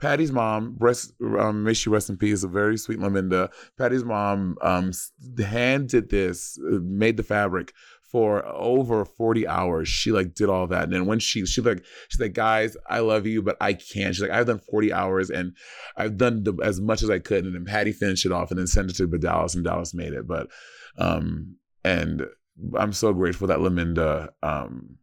Patty's mom, rest, um, may she rest in peace, a very sweet Laminda. Patty's mom um, s- hand did this, uh, made the fabric for over 40 hours. She like did all that. And then when she, she like, she's like, guys, I love you, but I can't. She's like, I've done 40 hours and I've done the, as much as I could. And then Patty finished it off and then sent it to Dallas and Dallas made it. But, um, and I'm so grateful that Laminda, um,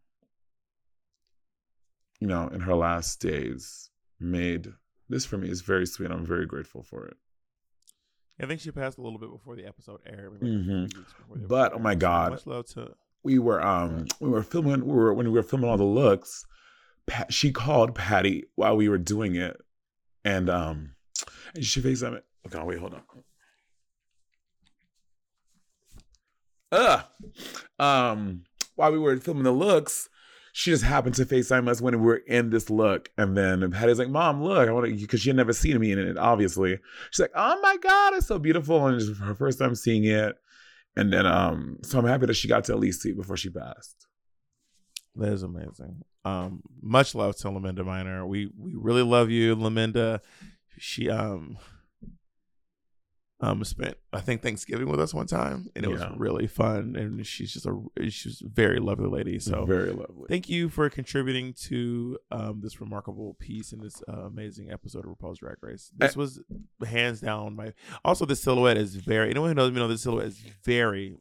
you know, in her last days made this for me is very sweet. I'm very grateful for it. I think she passed a little bit before the episode aired. like a Mhm. few weeks before the But, oh my aired. So God. much love to. we were um we were filming we were when we were filming all the looks Pat, she called patty while we were doing it and um and she faced me okay wait hold on uh um while we were filming the looks she just happened to FaceTime us when we were in this look. And then Patty's like, Mom, look, I want to, because she had never seen me in it, obviously. She's like, Oh my God, it's so beautiful. And it's her first time seeing it. And then, um, so I'm happy that she got to at least see it before she passed. That is amazing. Um, much love to Laminda Minor. We we really love you, Laminda. She um um spent I think Thanksgiving with us one time, and it Yeah. was really fun. And she's just a she's a very lovely lady. So very lovely. thank you for contributing to um, this remarkable piece in this uh, amazing episode of RuPaul's Drag Race. This was hands down my. Also, the silhouette is very. Anyone who knows me know this silhouette is very.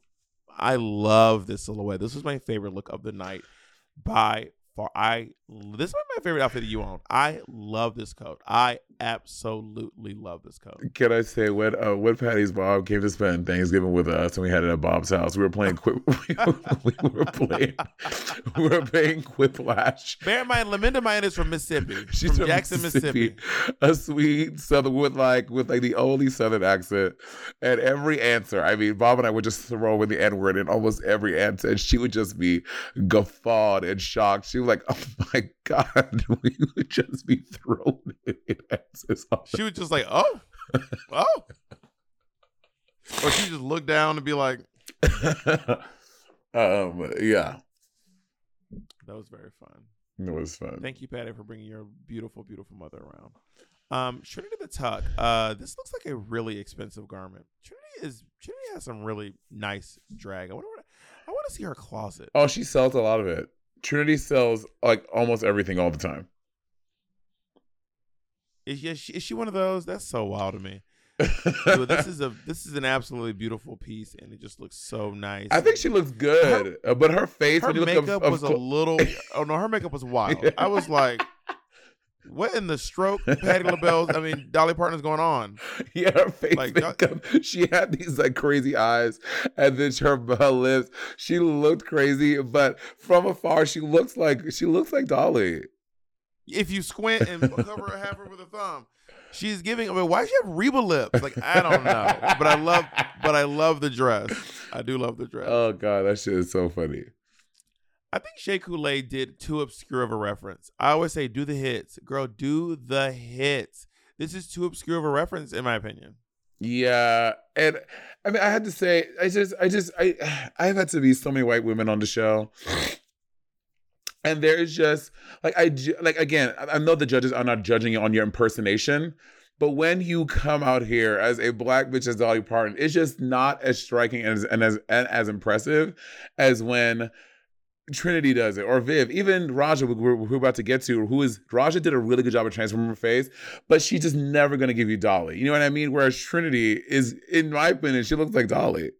I love this silhouette. This was my favorite look of the night by far. I this is my favorite outfit that you own. I love this coat. I absolutely love this coat. Can I say when uh, when Patty's mom came to spend Thanksgiving with us and we had it at Bob's house, we were playing quip we were playing we were playing Quiplash. Bear in mind, Laminda Mine is from Mississippi. She's from Jackson, Mississippi. A sweet southern with like with like the only southern accent. And every answer, I mean, Bob and I would just throw in the N-word in almost every answer. And she would just be guffawed and shocked. She was like, Oh my God, we would just be thrown in all She was just like, oh, oh. Or she just looked down and be like, um, yeah, that was very fun. it was fun. Thank you, Patty, for bringing your beautiful, beautiful mother around. Um, Trinity the Tuck. Uh, this looks like a really expensive garment. Trinity is Trinity has some really nice drag. I wonder what I want to see her closet. Oh, she sells a lot of it. Trinity sells like almost everything all the time. Is, is, she, is she one of those? That's so wild to me. Dude, this is a this is an absolutely beautiful piece, and it just looks so nice. I think she looks good, uh, but her face her when you look makeup up, was a little. Oh no, her makeup was wild. I was like, what in the stroke, Patti LaBelle's? I mean, Dolly Parton's going on. yeah, her face like, makeup. She had these like crazy eyes, and then her, her lips. She looked crazy, but from afar, she looks like she looks like Dolly. If you squint and cover her half her with a thumb, she's giving. I mean, why does she have Reba lips? Like I don't know, but I love, but I love the dress. I do love the dress. Oh god, that shit is so funny. I think Shea Couleé did too obscure of a reference. I always say, do the hits, girl. Do the hits. This is too obscure of a reference, in my opinion. Yeah, and I mean, I had to say, I just, I just, I, I've had to be so many white women on the show, and there's just like I, like again, I know the judges are not judging you on your impersonation, but when you come out here as a black bitch as Dolly Parton, it's just not as striking and as and as and as impressive as when. Trinity does it, or Viv, even Raja, who we're, we're about to get to, who is Raja did a really good job of transforming her face, but she's just never gonna give you Dolly. You know what I mean? Whereas Trinity is, in my opinion, she looks like Dolly.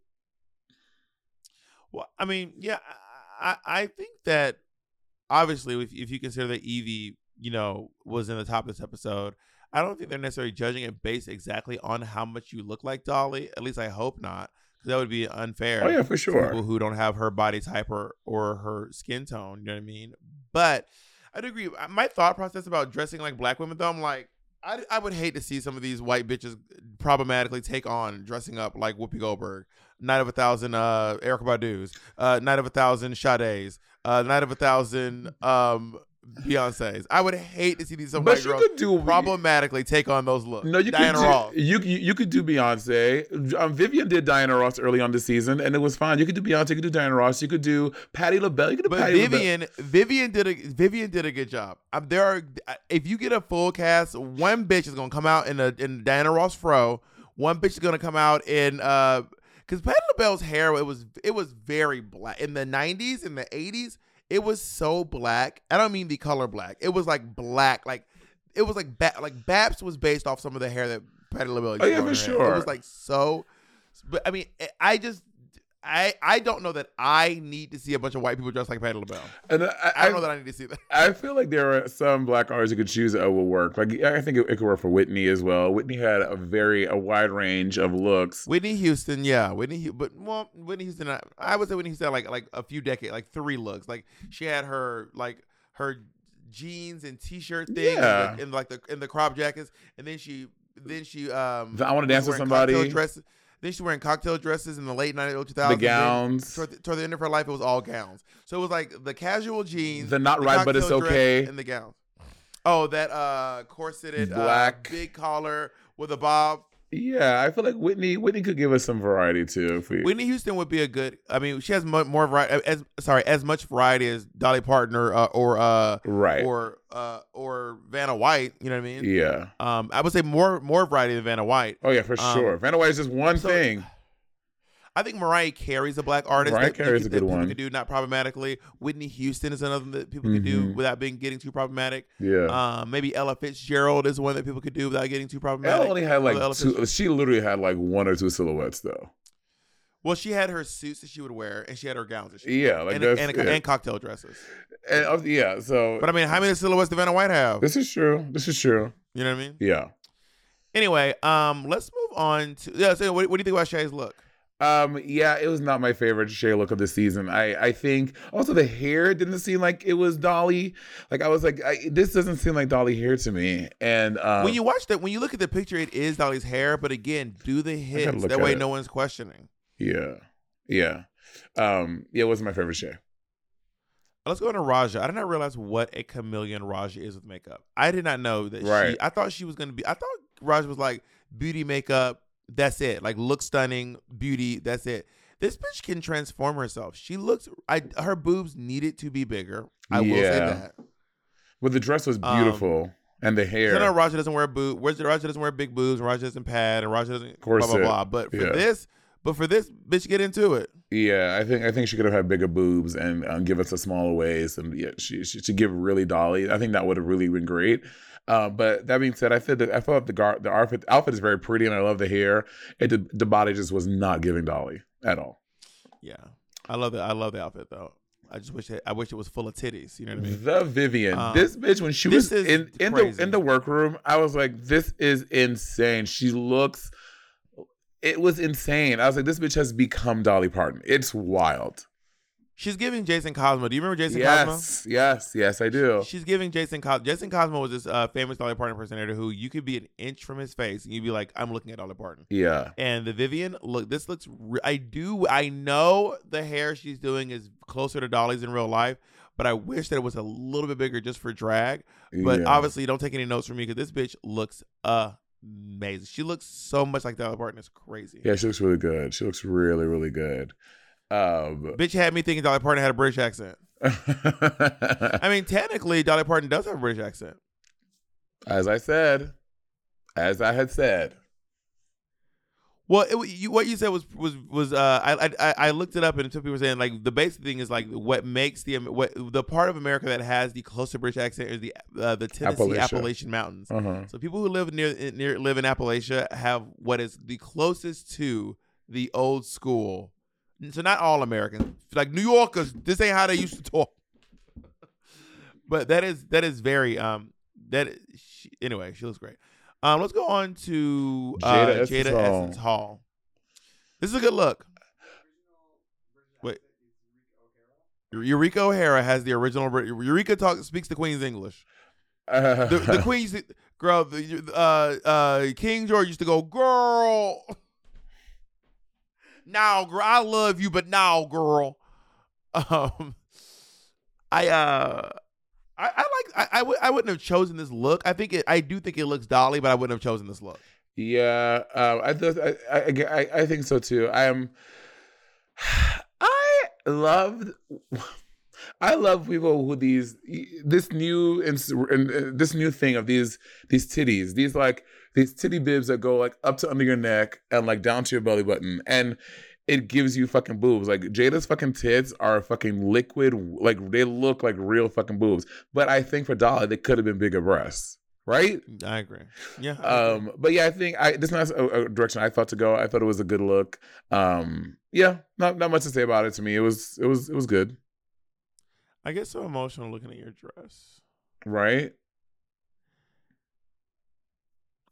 Well, I mean, yeah, I, I think that obviously, if, if you consider that Yvie, you know, was in the top of this episode, I don't think they're necessarily judging it based exactly on how much you look like Dolly. At least I hope not, that would be unfair. Oh yeah, for sure. People who don't have her body type or or her skin tone. You know what I mean? But I do agree. My thought process about dressing like black women, though, I'm like. I, I would hate to see some of these white bitches problematically take on dressing up like Whoopi Goldberg, Night of a Thousand uh, Erykah Badu's, uh, Night of a Thousand Sade's, uh, Night of a Thousand um, Beyonce's. I would hate to see these some But white you girls could do- problematically take on those looks. No, you Diana could do, Ross. You, you you could do Beyonce. Um, Vivienne did Diana Ross early on the season, and it was fine. You could do Beyonce. You could do Diana Ross. You could do Patti LaBelle. You could do But Patti LaBelle. Vivienne, Vivienne did a Vivienne did a good job. Um, there are if you get a full cast, one bitch is gonna come out in a in Diana Ross fro. One bitch is gonna come out in uh because Patti LaBelle's hair it was it was very black in the '90s in the '80s. It was so black. I don't mean the color black. It was like black, like it was like ba- like Babs was based off some of the hair that Patti LaBelle. Oh, yeah, for hair. It was like so. But I mean, I just. I, I don't know that I need to see a bunch of white people dressed like Patti LaBelle. And I, I don't know that I need to see that. I feel like there are some black artists you could choose that will work. Like I think it, it could work for Whitney as well. Whitney had a very a wide range of looks. Whitney Houston, yeah, Whitney, but well, Whitney Houston, I, I would say Whitney Houston had like like a few decades, like three looks. Like she had her like her jeans and t-shirt thing, Yeah. and, like the in the crop jackets, and then she then she um The I Wanna Dance with Somebody. Then she wearing cocktail dresses in the late 90s, early 2000s. The gowns. Toward the, toward the end of her life, it was all gowns. So it was like the casual jeans, The not right, but it's okay. and the gowns. Oh, that uh corseted Black. uh, big collar with a bob. Yeah, I feel like Whitney Whitney could give us some variety too. If we, Whitney Houston would be a good. I mean, she has mo- more variety. As sorry, as much variety as Dolly Parton or uh, or uh, right? or uh, or Vanna White. You know what I mean? yeah. Um, I would say more more variety than Vanna White. Oh yeah, for Um, sure. Vanna White is just one so- thing. I think Mariah Carey's a black artist. Mariah that Carey's a good people one. Could do not problematically. Whitney Houston is another that people could do Mhm. without being getting too problematic. Yeah. Um, maybe Ella Fitzgerald is one that people could do without getting too problematic. Ella only had like Ella two. Fitzgerald- She literally had like one or two silhouettes though. Well, she had her suits that she would wear, and she had her gowns that she Yeah, like and, and, yeah. and cocktail dresses. And, uh, yeah. So But I mean, how many silhouettes did Vanna White have? this is true. This is true. You know what I mean? Yeah. Anyway, um, let's move on to yeah. So, what, what do you think about Shea's look? Um, yeah, it was not my favorite Shea look of the season. I, I think also the hair didn't seem like it was Dolly. Like I was like, I, this doesn't seem like Dolly hair to me. And um, when you watch that, when you look at the picture, it is Dolly's hair. But again, do the hits that way it. no one's questioning. yeah, yeah, um, yeah, it wasn't my favorite Shea. Let's go into Raja. I did not realize what a chameleon Raja is with makeup. I did not know that Right. she. I thought she was gonna be. I thought Raja was like beauty makeup. That's it. Like look stunning, beauty. That's it. This bitch can transform herself. She looks. I her boobs needed to be bigger. I will say that. But the dress was Um, beautiful and the hair. I know Raja doesn't wear boob. Where's Raja doesn't wear big boobs. Raja doesn't pad. And Raja doesn't blah blah blah. But for Yeah. this, but for this, bitch, get into it. Yeah, I think I think she could have had bigger boobs and um, give us a smaller waist, and yeah, she she should give really Dolly. I think that would have really been great. Uh, but that being said, I feel that I felt the gar- the outfit outfit is very pretty, and I love the hair. It the, the body just was not giving Dolly at all. Yeah, I love that. I love the outfit though. I just wish it, I wish it was full of titties. You know what I mean? The Vivienne, Um, this bitch when she was in in crazy. the in the workroom, I was like, this is insane. She looks. It was insane. I was like, this bitch has become Dolly Parton. It's wild. She's giving Jason Cosmo. Do you remember Jason Cosmo? Yes, yes, yes, I do. She's giving Jason Cosmo. Jason Cosmo was this uh, famous Dolly Parton impersonator who you could be an inch from his face and you'd be like, I'm looking at Dolly Parton. Yeah. And the Vivienne, look, this looks. Re- I do. I know the hair she's doing is closer to Dolly's in real life, but I wish that it was a little bit bigger just for drag. But Yeah. obviously, don't take any notes from me because this bitch looks amazing. She looks so much like Dolly Parton. It's crazy. Yeah, she looks really good. She looks really, really good. Um, Bitch had me thinking Dolly Parton had a British accent. I mean, technically, Dolly Parton does have a British accent. as I said, as I had said, Well, it, you, what you said was was was uh, I, I I looked it up and some people were saying like the basic thing is like what makes the what the part of America that has the closest British accent is the uh, the Tennessee Appalachia. Appalachian Mountains. uh-huh. So people who live near near live in Appalachia have what is the closest to the old school. So not all Americans, like New Yorkers, this ain't how they used to talk. but that is that is very um that she, anyway she looks great. Um, let's go on to uh, Jaida Jaida, Essence Hall. Essence Hall. This is a good look. Wait, Eureka O'Hara has the original. Eureka talk speaks the Queen's English. The, the Queen's girl, the uh, uh, King George used to go, girl. Now, girl, I love you, but now, girl. Um, I uh. I, I like I I, w- I wouldn't have chosen this look. I think it I do think it looks dolly, but I wouldn't have chosen this look. Yeah, um, I, th- I, I I I think so too. I am. I love. I love people who these this new and this new thing of these these titties these like these titty bibs that go like up to under your neck and like down to your belly button and it gives you fucking boobs like Jaida's fucking tits are fucking liquid like they look like real fucking boobs but I think for Dolly they could have been bigger breasts right I agree. Yeah. I agree. um, but yeah, I think I this is not a, a direction I thought to go. I thought it was a good look. Um, yeah, not not much to say about it to me. It was it was it was good, I get so emotional looking at your dress. right?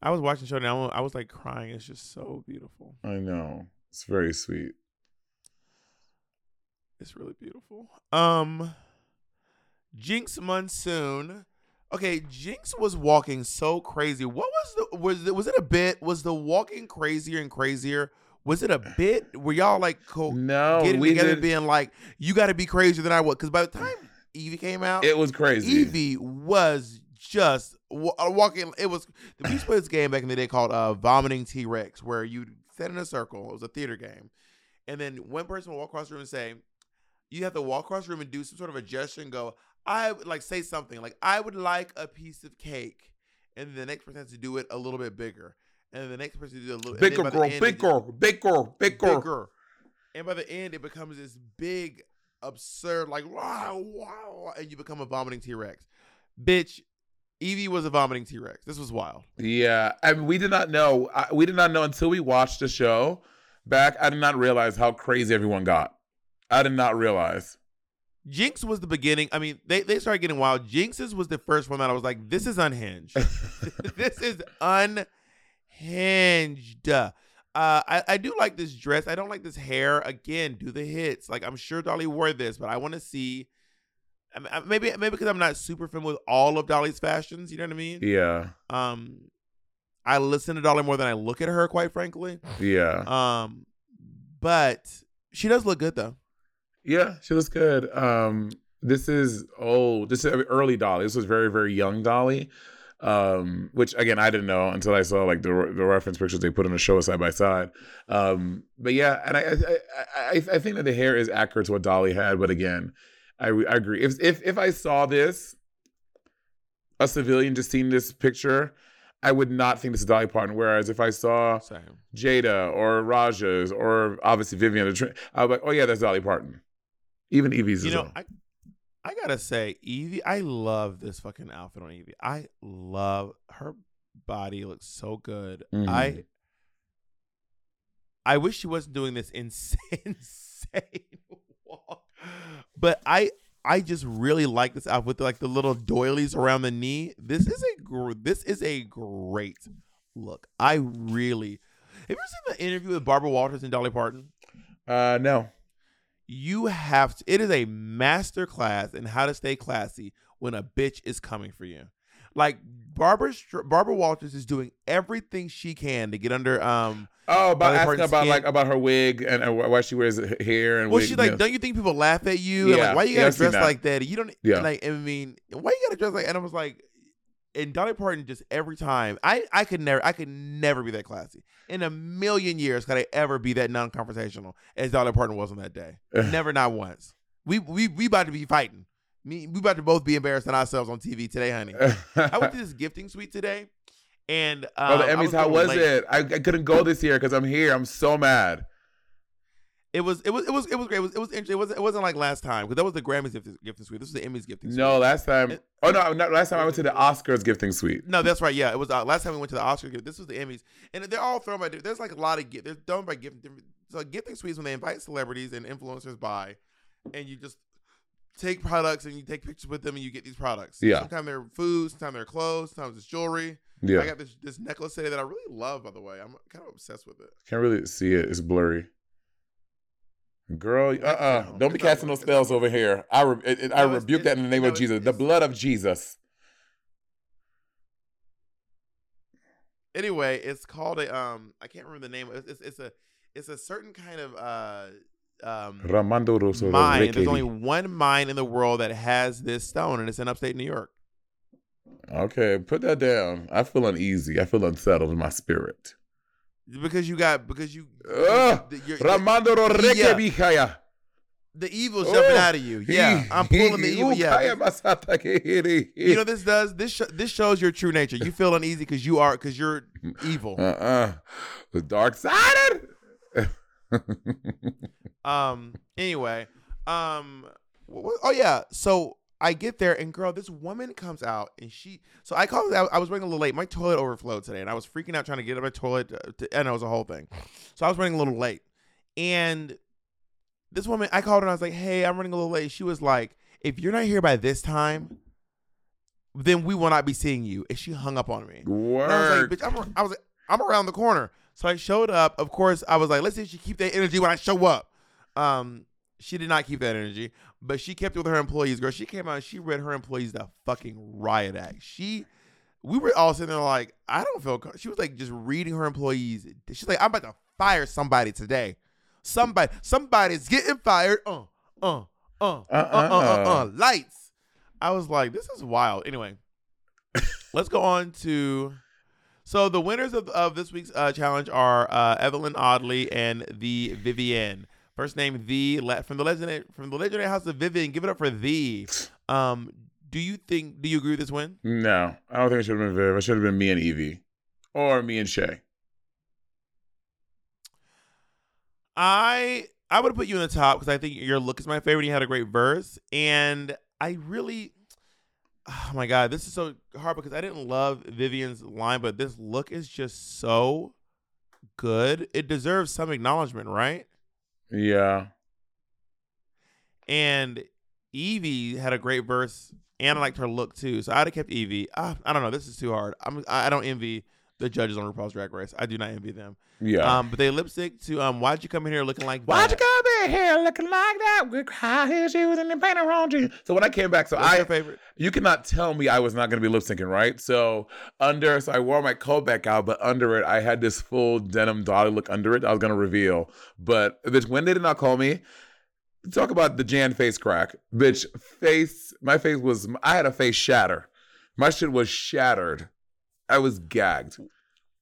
I was watching the show now. I was like crying. It's just so beautiful. I know it's very sweet. It's really beautiful. Um, Jinkx Monsoon. Okay, Jinkx was walking so crazy. What was the was it was it a bit? Was the walking crazier and crazier? Was it a bit? Were y'all like co- No, getting we together, did. being like, "You got to be crazier than I was"? Because by the time Yvie came out, It was crazy. Yvie was just uh, walking. It was we used to play this game back in the day called uh, vomiting T Rex, where you sit in a circle. It was a theater game, and then one person would walk across the room and say, "You have to walk across the room and do some sort of a gesture and go, I would like say something like I would like a piece of cake," and then the next person has to do it a little bit bigger, and then the next person to do it a little Bigger girl, end, it bigger, bigger, bigger. bigger. And by the end, it becomes this big, absurd, like wow, wow, and you become a vomiting T Rex. Bitch, Yvie was a vomiting T Rex. This was wild. Yeah, I mean, we did not know. I, we did not know until we watched the show back, I did not realize how crazy everyone got. I did not realize. Jinkx was the beginning. I mean, they, they started getting wild. Jinkx's was the first one that I was like, this is unhinged. this is unhinged. Uh, I, I do like this dress. I don't like this hair. Again, do the hits. Like I'm sure Dolly wore this, but I want to see. I maybe maybe because I'm not super familiar with all of Dolly's fashions. You know what I mean? Yeah, Um, I listen to Dolly more than I look at her. Quite frankly. yeah, Um, but she does look good though. yeah. She looks good. Um, this is oh, this is early Dolly. This was very very young Dolly. Um, which again I didn't know until I saw like the the reference pictures they put on the show side by side. Um, but yeah, and I I, I I I think that the hair is accurate to what Dolly had, but again, I, I agree. If if if I saw this, a civilian just seeing this picture, I would not think this is Dolly Parton. Whereas if I saw Same. Jaida or Raja's or obviously Vivienne, I was like, oh yeah, that's Dolly Parton. Even Yvie's You know, well. I I gotta say, Yvie, I love this fucking outfit on Yvie. I love her body looks so good. Mhm. I I wish she wasn't doing this insane, insane walk, but I I just really like this outfit with like the little doilies around the knee. This is a gr- this is a great look. I really. Have you ever seen the interview with Barbara Walters and Dolly Parton? Uh, no. you have to it is a master class in how to stay classy when a bitch is coming for you like barbara barbara walters is doing everything she can to get under um Oh, about asking about skin. like about her wig and uh, why she wears hair and well wig. she's like yeah. don't you think people laugh at you Yeah. like why you Yeah, gotta I've dress like that you don't Yeah. like i mean why you gotta dress like and i was like and Dolly Parton just every time I I could never I could never be that classy in a million years could I ever be that non-confrontational as Dolly Parton was on that day never not once we we we about to be fighting me we about to both be embarrassing ourselves on TV today honey I went to this gifting suite today and um, oh, the Emmys. a how was late. it? I, I couldn't go this year because I'm here. I'm so mad. It was it was it was it was great. It was it was interesting. It wasn't it wasn't like last time because that was the Grammys gifting, gifting suite. This was the Emmys gifting suite. No, last time. It- Oh no, not last time. I went to the Oscars gifting suite. No, that's right. Yeah, it was uh, last time we went to the Oscars. gift- This was the Emmys, and they're all thrown by. There's like a lot of gift. They're done by gifting. different- So gifting suites when they invite celebrities and influencers by, and you just take products and you take pictures with them and you get these products. Yeah. Sometimes they're food. Sometimes they're clothes. Sometimes it's jewelry. Yeah, I got this this necklace today that I really love. By the way, I'm kind of obsessed with it. can't really see it. It's blurry. Girl, uh, uh down. don't be casting no spells over here. I re- it, it- I No, rebuke that in the name no, of Jesus, the blood of Jesus. anyway, it's called a um I can't remember the name. It's it's, it's a it's a certain kind of uh um Ramando Rosso. mine. There's only one mine in the world that has this stone, and it's in upstate New York. Okay, put that down. I feel uneasy. I feel unsettled in my spirit. Because you got because you the, you're- Ramando Yeah. The evil's jumping Oh, out of you. Yeah, I'm pulling the evil. Yeah. You know this does this sh- this shows your true nature. You feel uneasy because you are because you're evil. Uh-uh. The dark sided. Um. Anyway. Um. oh yeah. So I get there and girl, this woman comes out and she. So I called. I, I was running a little late. My toilet overflowed today, and I was freaking out trying to get out my toilet. uh, To, and it was a whole thing. So I was running a little late, and this woman, I called her and I was like, "Hey, I'm running a little late." She was like, "If you're not here by this time." Then we will not be seeing you. And she hung up on me. And I was like, bitch, I'm, I was like, I'm around the corner. So I showed up. Of course, I was like, let's see if she keep that energy when I show up. Um, she did not keep that energy, but she kept it with her employees. Girl, she came out and she read her employees the fucking riot act. She, we were all sitting there like, I don't feel. co-" She was like just reading her employees. She's like, I'm about to fire somebody today. Somebody, somebody's getting fired. Uh, uh, uh, uh, uh, uh, uh, uh. Lights. I was like, this is wild. Anyway, let's go on to. So the winners of, of this week's uh, challenge are uh, Evelyn Audley and the Vivienne. First name the from the legendary from the legendary house of Vivienne. Give it up for the. Um, do you think? Do you agree with this win? No, I don't think it should have been Viv. It should have been me and Yvie. Or me and Shea. I I would have put you in the top because I think your look is my favorite. You had a great verse, and I really, oh my god, this is so hard because I didn't love Vivienne's line, but this look is just so good, it deserves some acknowledgement, right? Yeah. And Yvie had a great verse, and I liked her look too. So I'd have kept Yvie. Ah, I don't know. This is too hard. I'm. I I don't envy the judges on RuPaul's Drag Race. I do not envy them. Yeah. Um, but they lip sync to um. Why'd you come in here looking like Why'd you come in here looking like that with high heels shoes and the paint around you? So when I came back, so What's I your favorite? you cannot tell me I was not going to be lip syncing, right? So under, so I wore my coat back out, but under it, I had this full denim dolly look under it. I was going to reveal, but bitch, when they did not call me, talk about the Jan face crack, bitch. Face, my face was, I had a face shatter. My shit was shattered. I was gagged.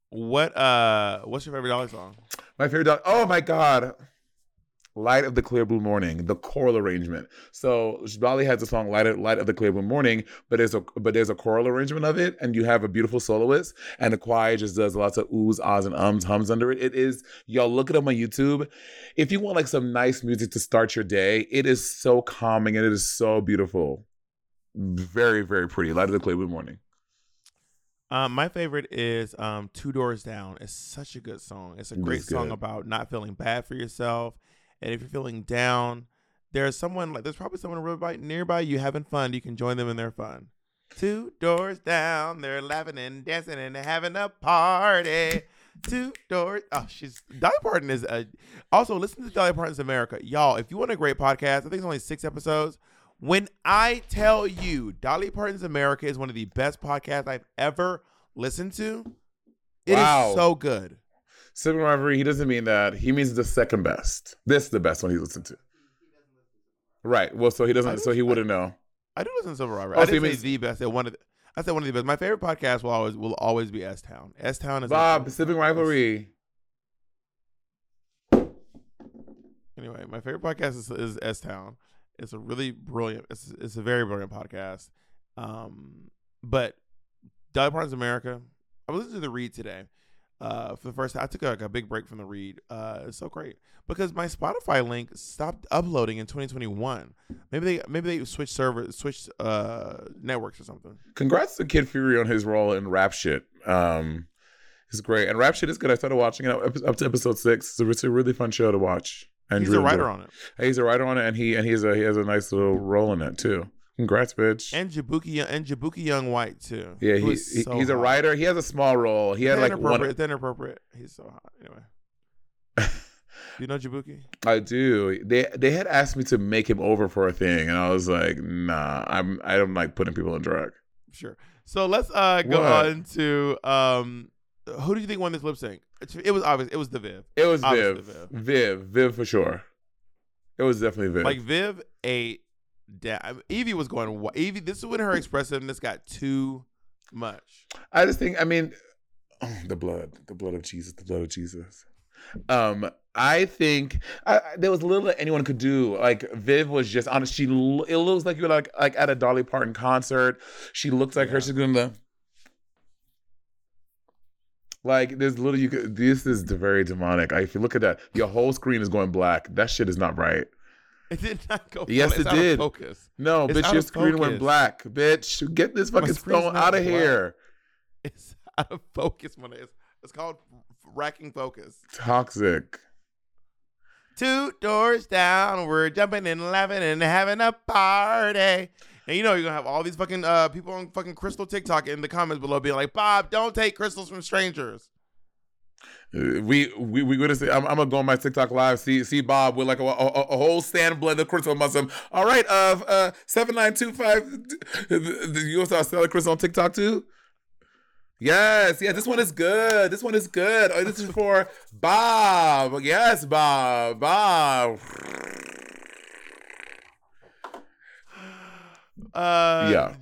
What uh? What's your favorite Dolly song? My favorite dog. Oh my god. Light of the Clear Blue Morning, the choral arrangement. So Dolly has a song "Light of, Light of the Clear Blue Morning," but there's a but there's a choral arrangement of it, and you have a beautiful soloist, and the choir just does lots of oohs, ahs, and ums, hums under it. It is y'all look it up on YouTube. If you want like some nice music to start your day, it is so calming and it is so beautiful. Very very pretty. Light of the Clear Blue Morning. Um, my favorite is um, Two Doors Down. It's such a good song. It's a great is song about not feeling bad for yourself. And if you're feeling down, there's someone like there's probably someone nearby, nearby you having fun. You can join them in their fun. Two doors down, they're laughing and dancing and having a party. Two doors. Oh, she's Dolly Parton is a. Also, listen to Dolly Parton's America, y'all. If you want a great podcast, I think it's only six episodes. When I tell you Dolly Parton's America is one of the best podcasts I've ever listened to, it is Wow. so good. Sibling Rivalry, he doesn't mean that. He means the second best. This is the best one he's listened to. Right. Well, so he doesn't. So he wouldn't know. I do listen to Civil Robert. Oh, I didn't you say mean- the best. I said one of the, I said one of the best. My favorite podcast will always will always be S Town. S Town is Bob, Sibling Rivalry. Anyway, my favorite podcast is, is S Town. It's a really brilliant. It's it's a very brilliant podcast. Um, but Dolly Parton's America. I was listening to the read today. Uh, for the first time, I took like a big break from the read. Uh, it's so great because my Spotify link stopped uploading in 2021. Maybe they maybe they switched servers, switched uh networks or something. Congrats to Kid Fury on his role in Rap Shit. Um, it's great, and Rap Shit is good. I started watching it up, to episode six. It's a really fun show to watch. I He's a writer on it. He's a writer on it, and he and he's a he has a nice little role in it too. Congrats, bitch. And Jabouki and Jabouki Young White too. yeah, he, he- so he's a writer. He has a small role. He had It's like inappropriate. one. It's inappropriate. He's so hot. Anyway, you know Jabouki? I do. They they had asked me to make him over for a thing, and I was like, nah, I'm I don't like putting people in drag. Sure. So let's uh go What? on to um who do you think won this lip sync? It was obvious. It was the Viv. It was Viv. Viv. Viv. Viv for sure. It was definitely Viv. Like Viv ate. Da- Yvie was going. Yvie. This is when her expressiveness got too much. I just think, I mean, oh, the blood, the blood of Jesus, the blood of Jesus. Um, I think I, I- there was little that anyone could do. Like Viv was just honest. She, it looks like you're like like at a Dolly Parton concert. She looks like her. She's doing the. Like there's little you could. This is very demonic. Like, if you look at that, your whole screen is going black. That shit is not right. It did not go. Yes, it did. focus. No, It's bitch, your screen went black, bitch. Get this fucking stone out of black. here. It's out of focus. When it's it's called racking focus. Toxic. Two doors down, we're jumping and laughing and having a party. And you know you're gonna have all these fucking uh, people on fucking Crystal TikTok in the comments below being like, Bob, don't take crystals from strangers. Uh, We we we gonna say I'm, I'm gonna go on my TikTok live see see Bob with like a, a, a whole stand blend of crystal muscle. All right, uh, uh, seven nine two five. You gonna start selling crystal on TikTok too? Yes, yeah. This one is good. This one is good. Oh, this is for Bob. Yes, Bob. Bob. Uh, Yeah.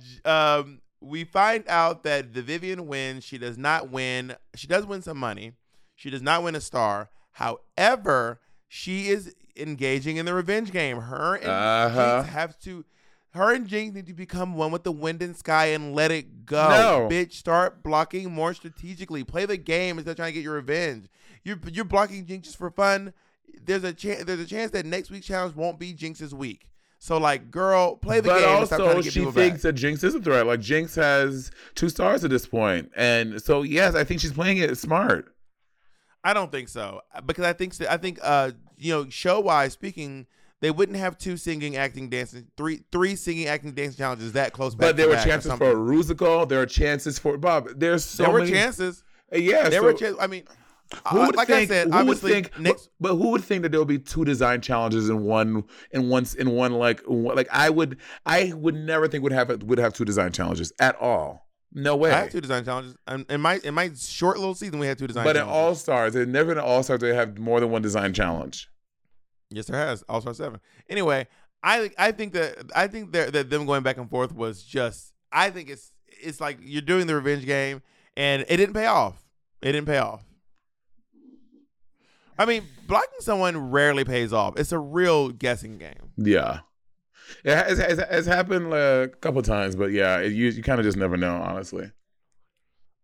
Um, we find out that the Vivienne wins. She does not win. She does win some money. She does not win a star. However, she is engaging in the revenge game. Her and Uh-huh. Jinkx have to. Her and Jinkx need to become one with the wind and sky and let it go. No. Bitch, start blocking more strategically. Play the game instead of trying to get your revenge. You're you're blocking Jinkx just for fun. There's a chance. There's a chance that next week's challenge won't be Jinkx's week. So like, girl, play the but game. and stop trying also, she thinks back. that Jinkx is a threat. Like Jinkx has two stars at this point, and so yes, I think she's playing it smart. I don't think so because I think I think uh you know show wise speaking they wouldn't have two singing acting dancing three three singing acting dancing challenges that close back But there were chances for a Rusical. There are chances for Bob. There's so there were many chances Uh, Yeah, there so were chances I mean Who would like think? I said who would think? next but, but who would think that there would be two design challenges in one in once in one like one, like I would I would never think would have would have two design challenges at all. No way. I had two design challenges in my in my short little season we had two design challenges. but in. All Stars, there's never in All Stars they have more than one design challenge. Yes, there has All Star Seven. Anyway, I I think that I think that that them going back and forth was just. I think it's it's like you're doing the revenge game, and it didn't pay off. It didn't pay off. I mean, blocking someone rarely pays off. It's a real guessing game. Yeah. It has, it's, it's happened uh, a couple times, but yeah, it, you you kind of just never know, honestly.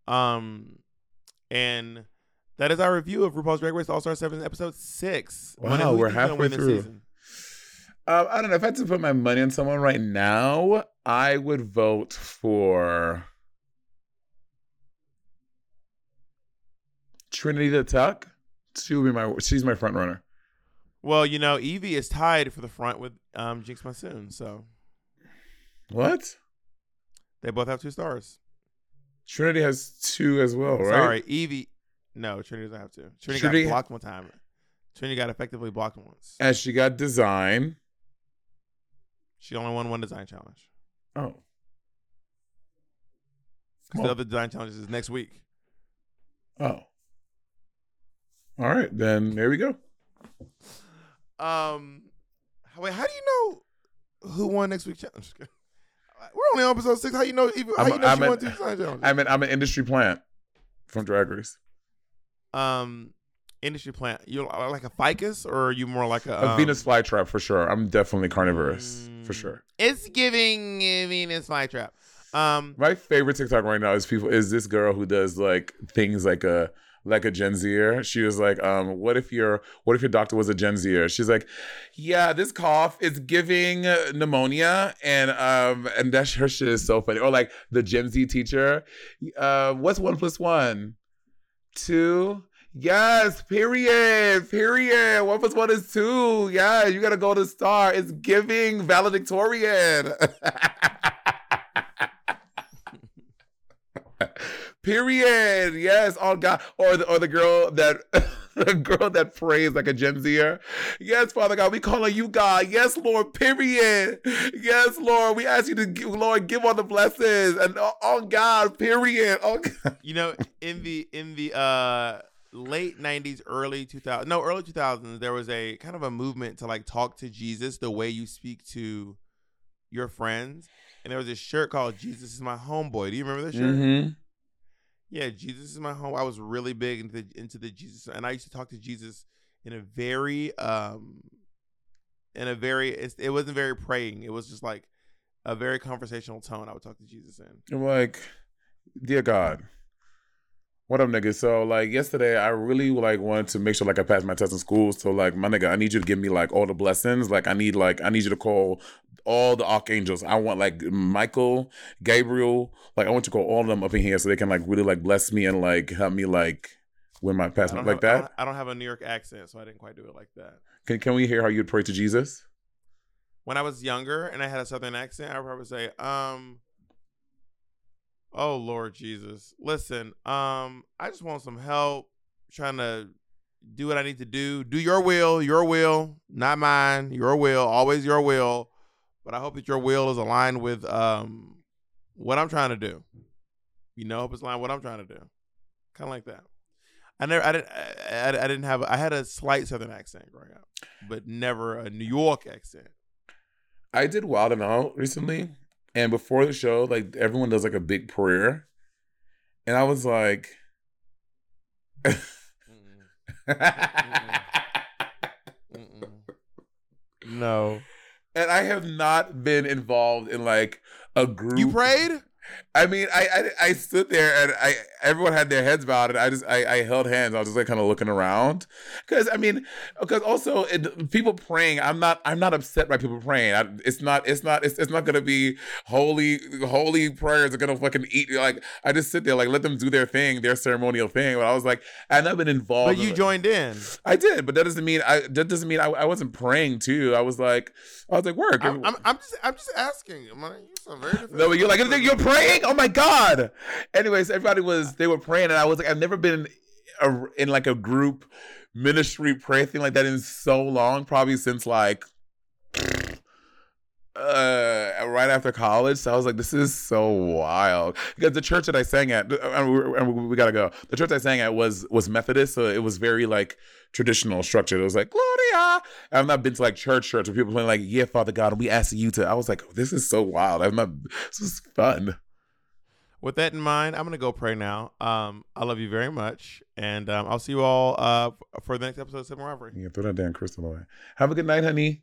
Um, and that is our review of RuPaul's Drag Race All Star Seven, episode six. Wow, we're you think is gonna halfway through. Um, I don't know if I had to put my money on someone right now. I would vote for Trinity the Tuck. She would be my. She's my front runner. Well, you know, Yvie is tied for the front with um Jinkx Monsoon, so What? they both have two stars. Trinity has two as well, right? Sorry, Yvie. No, Trinity doesn't have to. Trinity, Trinity- got blocked one time. Trinity got effectively blocked once. And she got design. She only won one design challenge. Oh, 'Cause The other design challenges is next week. oh. All right, then there we go. Um, wait, how do you know who won next week's challenge? We're only on episode six. How you know? Even, how I'm- you know I'm she an- won two challenges? I'm an I'm an industry plant from Drag Race. um, industry plant. You like a ficus, or are you more like a, A um, Venus flytrap for sure. I'm definitely carnivorous for mm, sure. It's giving uh, Venus flytrap. Um, My favorite TikTok right now is people is this girl who does like things like a like a Gen Zer. She was like, um, what if your what if your doctor was a Gen Zer? She's like, yeah, this cough is giving pneumonia, and um, and that her shit is so funny. Or like the Gen Z teacher, uh, what's one plus one? Two. Yes, period, period. One plus one is two. Yeah, you gotta go to star. It's giving valedictorian. Period. Yes. Oh God. Or the or the girl that the girl that prays like a Gen Zer. Yes, Father God, we call calling you God. Yes, Lord. Period. Yes, Lord. We ask you to give, Lord give all the blessings and oh, oh God. Period. Oh God. you know, in the in the uh late '90s, early 2000s, no, early 2000s, there was a kind of a movement to like talk to Jesus the way you speak to your friends, and there was this shirt called "Jesus is my homeboy." Do you remember this shirt? Mm-hmm. Yeah, Jesus is my home. I was really big into the, into the Jesus, and I used to talk to Jesus in a very um in a very it wasn't very praying. It was just like a very conversational tone. I would talk to Jesus in. I'm like, dear God, what up, nigga? So like yesterday, I really like wanted to make sure like I passed my test in school. So like my nigga, I need you to give me like all the blessings. Like I need like I need you to call all the archangels. I want like Michael, Gabriel. Like I want you to call all of them up in here so they can like really like bless me and like help me like win my pass like have, I that. don't- I don't have a New York accent, so I didn't quite do it like that. Can can we hear how you'd pray to Jesus? when I was younger and I had a southern accent, I would probably say, um, oh Lord Jesus, listen, um, I just want some help trying to do what I need to do. Do your will, your will, not mine, your will, always your will. But I hope that your will is aligned with um what I'm trying to do. You know, hope it's aligned with what I'm trying to do. Kind of like that. I never, I didn't, I, I, I didn't have, I had a slight southern accent growing up, but never a New York accent. I did Wild 'N Out recently, and before the show, like everyone does like a big prayer, and I was like, No. and I have not been involved in like a group. You prayed? I mean, I, I I stood there and I everyone had their heads bowed and I just I, I held hands. I was just like kind of looking around because I mean because also it, people praying. I'm not I'm not upset by people praying. I, it's not it's not it's, it's not gonna be holy holy prayers are gonna fucking eat like I just sit there like let them do their thing their ceremonial thing. But I was like and I've not been involved. But you in- joined in. I did, but that doesn't mean I that doesn't mean I, I wasn't praying too. I was like I was like work. I'm, I'm, I'm just I'm just asking. You very defensive. No, you're like you're praying. Oh my god. Anyways, everybody was they were praying, and I was like, I've never been a, in like a group ministry prayer thing like that in so long, probably since like uh right after college. So I was like, this is so wild because the church that I sang at, and we, and we gotta go. The church I sang at was was Methodist, so it was very like traditional structured. It was like Gloria. I've not been to like church church where people playing like, yeah, Father God, and we ask you to. I was like, this is so wild. I've not. This is fun. With that in mind, I'm gonna go pray now. Um, I love you very much, and um, I'll see you all uh for the next episode of Sibling Rivalry. Yeah, throw that damn crystal away. Have a good night, honey.